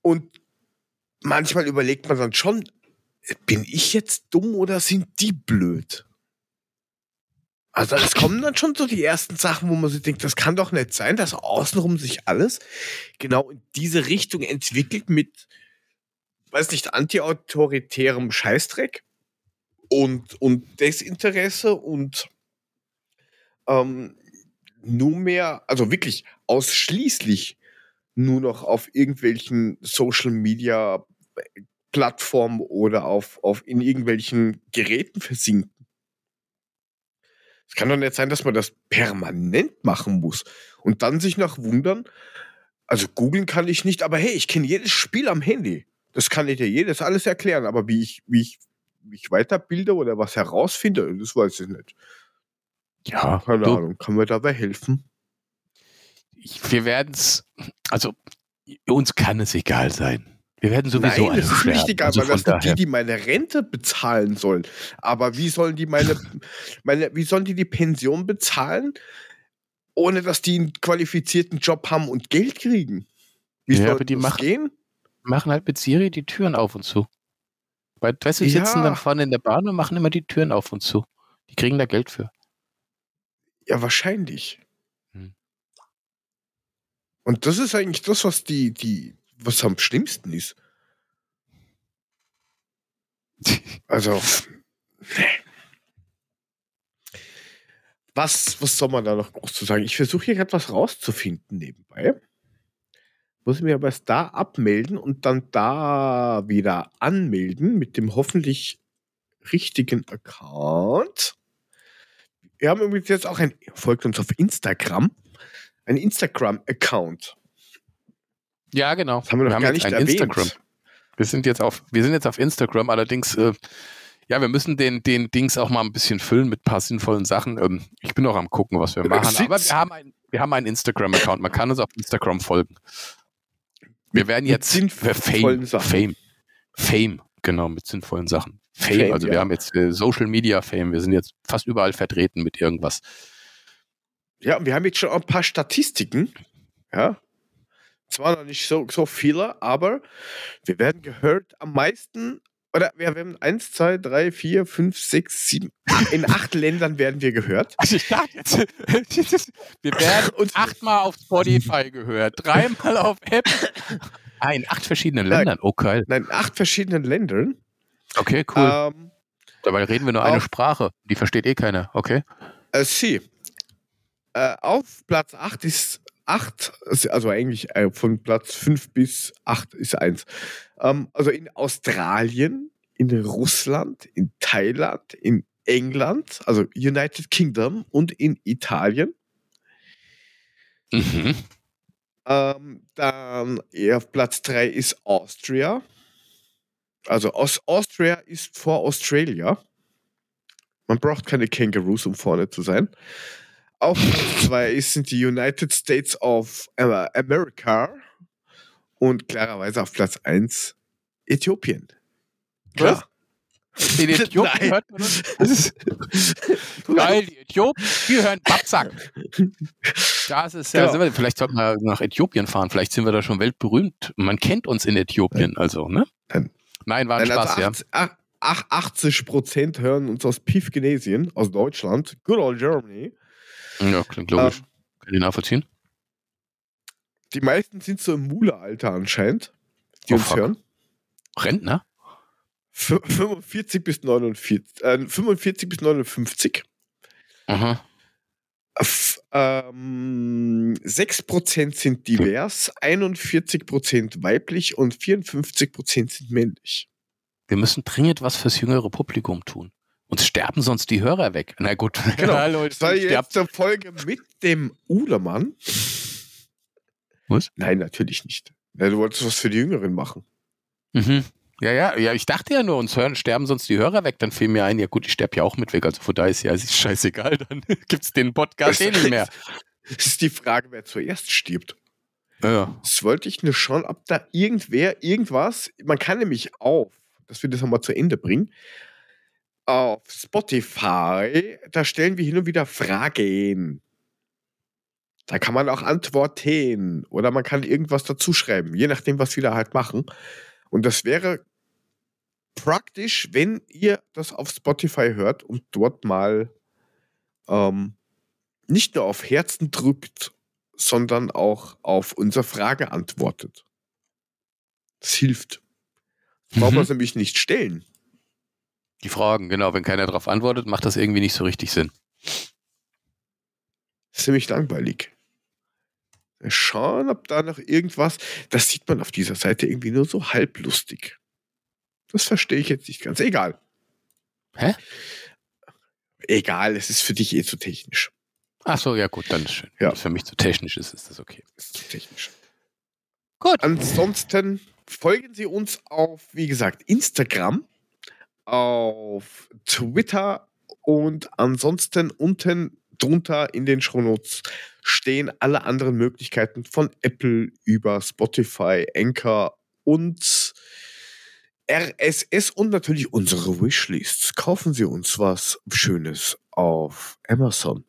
Und manchmal überlegt man dann schon, bin ich jetzt dumm oder sind die blöd? Also es kommen dann schon so die ersten Sachen, wo man sich denkt, das kann doch nicht sein, dass außenrum sich alles genau in diese Richtung entwickelt mit, weiß nicht, antiautoritärem Scheißdreck und, und Desinteresse und ähm, nur mehr, also wirklich ausschließlich nur noch auf irgendwelchen Social Media Plattformen oder auf, auf in irgendwelchen Geräten versinken. Es kann doch nicht sein, dass man das permanent machen muss und dann sich nach wundern. Also googeln kann ich nicht, aber hey, ich kenne jedes Spiel am Handy. Das kann ich dir jedes alles erklären, aber wie ich, wie ich mich weiterbilde oder was herausfinde, das weiß ich nicht. Ja, Keine du, Ahnung. Kann mir dabei helfen? ich, wir werden es, also uns kann es egal sein. Wir werden sowieso Nein, das ist mir nicht sterben. egal, Also weil das sind die, die meine Rente bezahlen sollen. Aber wie sollen die meine, meine, wie sollen die die Pension bezahlen, ohne dass die einen qualifizierten Job haben und Geld kriegen? Wie Ja, soll die das machen- gehen? machen halt mit Siri die Türen auf und zu. Weil, weißt du, die Ja. sitzen dann vorne in der Bahn und machen immer die Türen auf und zu. Die kriegen da Geld für. Ja, wahrscheinlich. Hm. Und das ist eigentlich das, was die, die, was am schlimmsten ist. Also, nee. Was, was soll man da noch groß zu sagen? Ich versuche hier gerade was rauszufinden nebenbei. Muss ich mir aber erst da abmelden und dann da wieder anmelden mit dem hoffentlich richtigen Account. Wir haben übrigens jetzt auch ein, folgt uns auf Instagram, ein Instagram-Account. Ja, genau. Das haben wir noch gar nicht erwähnt. Instagram. Wir sind jetzt auf, wir sind jetzt auf Instagram, allerdings, äh, ja, wir müssen den, den Dings auch mal ein bisschen füllen mit ein paar sinnvollen Sachen. Ähm, ich bin auch am gucken, was wir machen. Aber wir haben ein, wir haben einen Instagram-Account. Man kann uns auf Instagram folgen. Wir werden jetzt Fame, Fame, Fame, genau, mit sinnvollen Sachen. Fame, Fame also ja. wir haben jetzt äh, Social Media Fame. Wir sind jetzt fast überall vertreten mit irgendwas. Ja, und wir haben jetzt schon ein paar Statistiken. Ja, zwar noch nicht so, so viele, aber wir werden gehört am meisten, oder wir haben eins, zwei, drei, vier, fünf, sechs, sieben, in acht Ländern werden wir gehört. Also ich dachte jetzt, wir werden uns achtmal auf Spotify gehört, dreimal auf App. Ah, in acht verschiedenen Ländern, okay. Oh, nein, in acht verschiedenen Ländern. Okay, cool. Ähm, Dabei reden wir nur eine Sprache, die versteht eh keiner, okay? Äh, sie. Äh, auf Platz 8 ist 8, also eigentlich äh, von Platz 5 bis 8 ist 1. Ähm, also in Australien, in Russland, in Thailand, in England, also United Kingdom und in Italien. Mhm. Ähm, dann auf Platz 3 ist Austria. Also Austria ist vor Australia. Man braucht keine Kangaroos, um vorne zu sein. Auf Platz 2 sind die United States of America und klarerweise auf Platz 1 Äthiopien. Klar. Was? In Äthiopien hört man uns. Das ist geil, die Äthiopen, die hören Babsack. Das ist ja, genau. wir, vielleicht sollten wir nach Äthiopien fahren, vielleicht sind wir da schon weltberühmt. Man kennt uns in Äthiopien, also, ne? Nein, war ein Nein, Spaß, also 80, ja. 80 Prozent hören uns aus Pifgenesien, aus Deutschland, good old Germany. Ja, klingt logisch. Ähm, Kann ich nachvollziehen? Die meisten sind so im Mule-Alter anscheinend, die oh, uns fuck. hören. Rentner? 45 bis 49, äh, 45 bis 59. Aha. Ähm, 6% sind divers, 41% weiblich und 54% sind männlich. Wir müssen dringend was fürs jüngere Publikum tun. Uns sterben sonst die Hörer weg. Na gut. Genau. Ja, Leute, war jetzt eine Folge mit dem Ulermann. Was? Nein, natürlich nicht. Du wolltest was für die Jüngeren machen. Mhm. Ja, ja, ja, ich dachte ja nur, uns hören, sterben sonst die Hörer weg. Dann fiel mir ein, ja gut, ich sterbe ja auch mit weg. Also von daher ist ja ist scheißegal, dann gibt es den Podcast eh nicht mehr. Das ist die Frage, wer zuerst stirbt. Ja. Das wollte ich nur schauen, ob da irgendwer, irgendwas, man kann nämlich auf, dass wir das nochmal zu Ende bringen, auf Spotify, da stellen wir hin und wieder Fragen. Da kann man auch antworten oder man kann irgendwas dazu schreiben, je nachdem, was wir da halt machen. Und das wäre praktisch, wenn ihr das auf Spotify hört und dort mal ähm, nicht nur auf Herzen drückt, sondern auch auf unsere Frage antwortet. Das hilft. Das braucht man mhm. nämlich nicht stellen. Die Fragen, genau. Wenn keiner darauf antwortet, macht das irgendwie nicht so richtig Sinn. Ziemlich langweilig. Schauen, ob da noch irgendwas. Das sieht man auf dieser Seite irgendwie nur so halblustig. Das verstehe ich jetzt nicht ganz. Egal. Hä? Egal, es ist für dich eh zu technisch. Ach so, ja gut, dann ist schön. Ja. Wenn es für mich zu technisch ist, ist das okay. Ist zu technisch. Gut. Ansonsten folgen Sie uns auf, wie gesagt, Instagram auf Twitter und ansonsten unten drunter in den Shownotes stehen alle anderen Möglichkeiten von Apple über Spotify, Anchor und RSS und natürlich unsere Wishlists. Kaufen Sie uns was Schönes auf Amazon.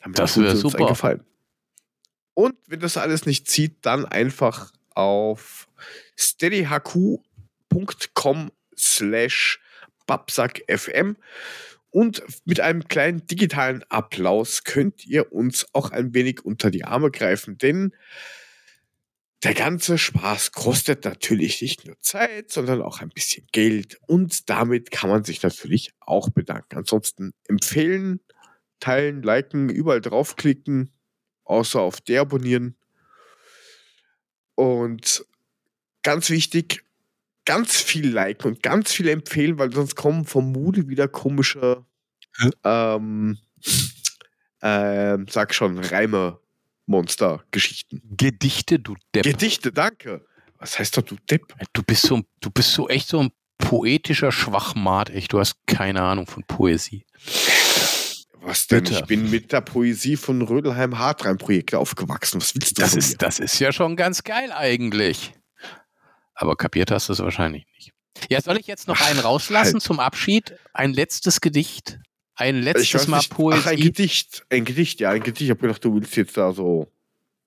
Damit das wäre super. Gefallen. Und wenn das alles nicht zieht, dann einfach auf steadyhq patreon.com slash babsackfm und mit einem kleinen digitalen Applaus könnt ihr uns auch ein wenig unter die Arme greifen, denn der ganze Spaß kostet natürlich nicht nur Zeit, sondern auch ein bisschen Geld und damit kann man sich natürlich auch bedanken. Ansonsten empfehlen, teilen, liken, überall draufklicken, außer auf deabonnieren. Und ganz wichtig, ganz viel liken und ganz viel empfehlen, weil sonst kommen vermutlich wieder komische, ähm, ähm, sag schon, Reime, Monster, Geschichten. Gedichte, du Depp. Gedichte, danke. Was heißt doch, du Depp? Du bist so, du bist so echt so ein poetischer Schwachmat, echt. Du hast keine Ahnung von Poesie. Was denn? Bitte. Ich bin mit der Poesie von Rödelheim Hartrein Projekt aufgewachsen. Was willst du Das ist, das ist ja schon ganz geil eigentlich. Aber kapiert hast du es wahrscheinlich nicht. Ja, soll ich jetzt noch einen rauslassen halt. zum Abschied? Ein letztes Gedicht? Ein letztes Mal Ach, ein Poesie? Gedicht. Ein Gedicht, ja, ein Gedicht. Ich hab gedacht, du willst jetzt da so,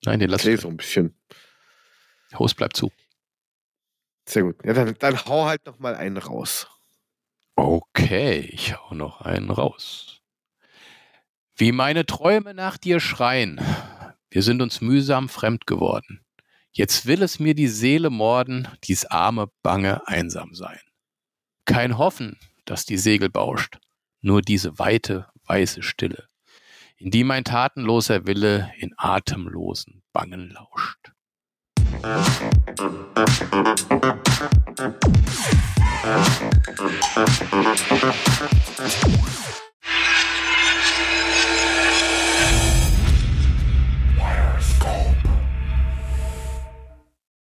Nein, den lass ich. so ein bisschen. Host bleibt zu. Sehr gut. Ja, dann, dann hau halt noch mal einen raus. Okay, ich hau noch einen raus. Wie meine Träume nach dir schreien, wir sind uns mühsam fremd geworden. Jetzt will es mir die Seele morden, dies arme, bange einsam sein. Kein Hoffen, dass die Segel bauscht, nur diese weite, weiße Stille, in die mein tatenloser Wille in atemlosen Bangen lauscht.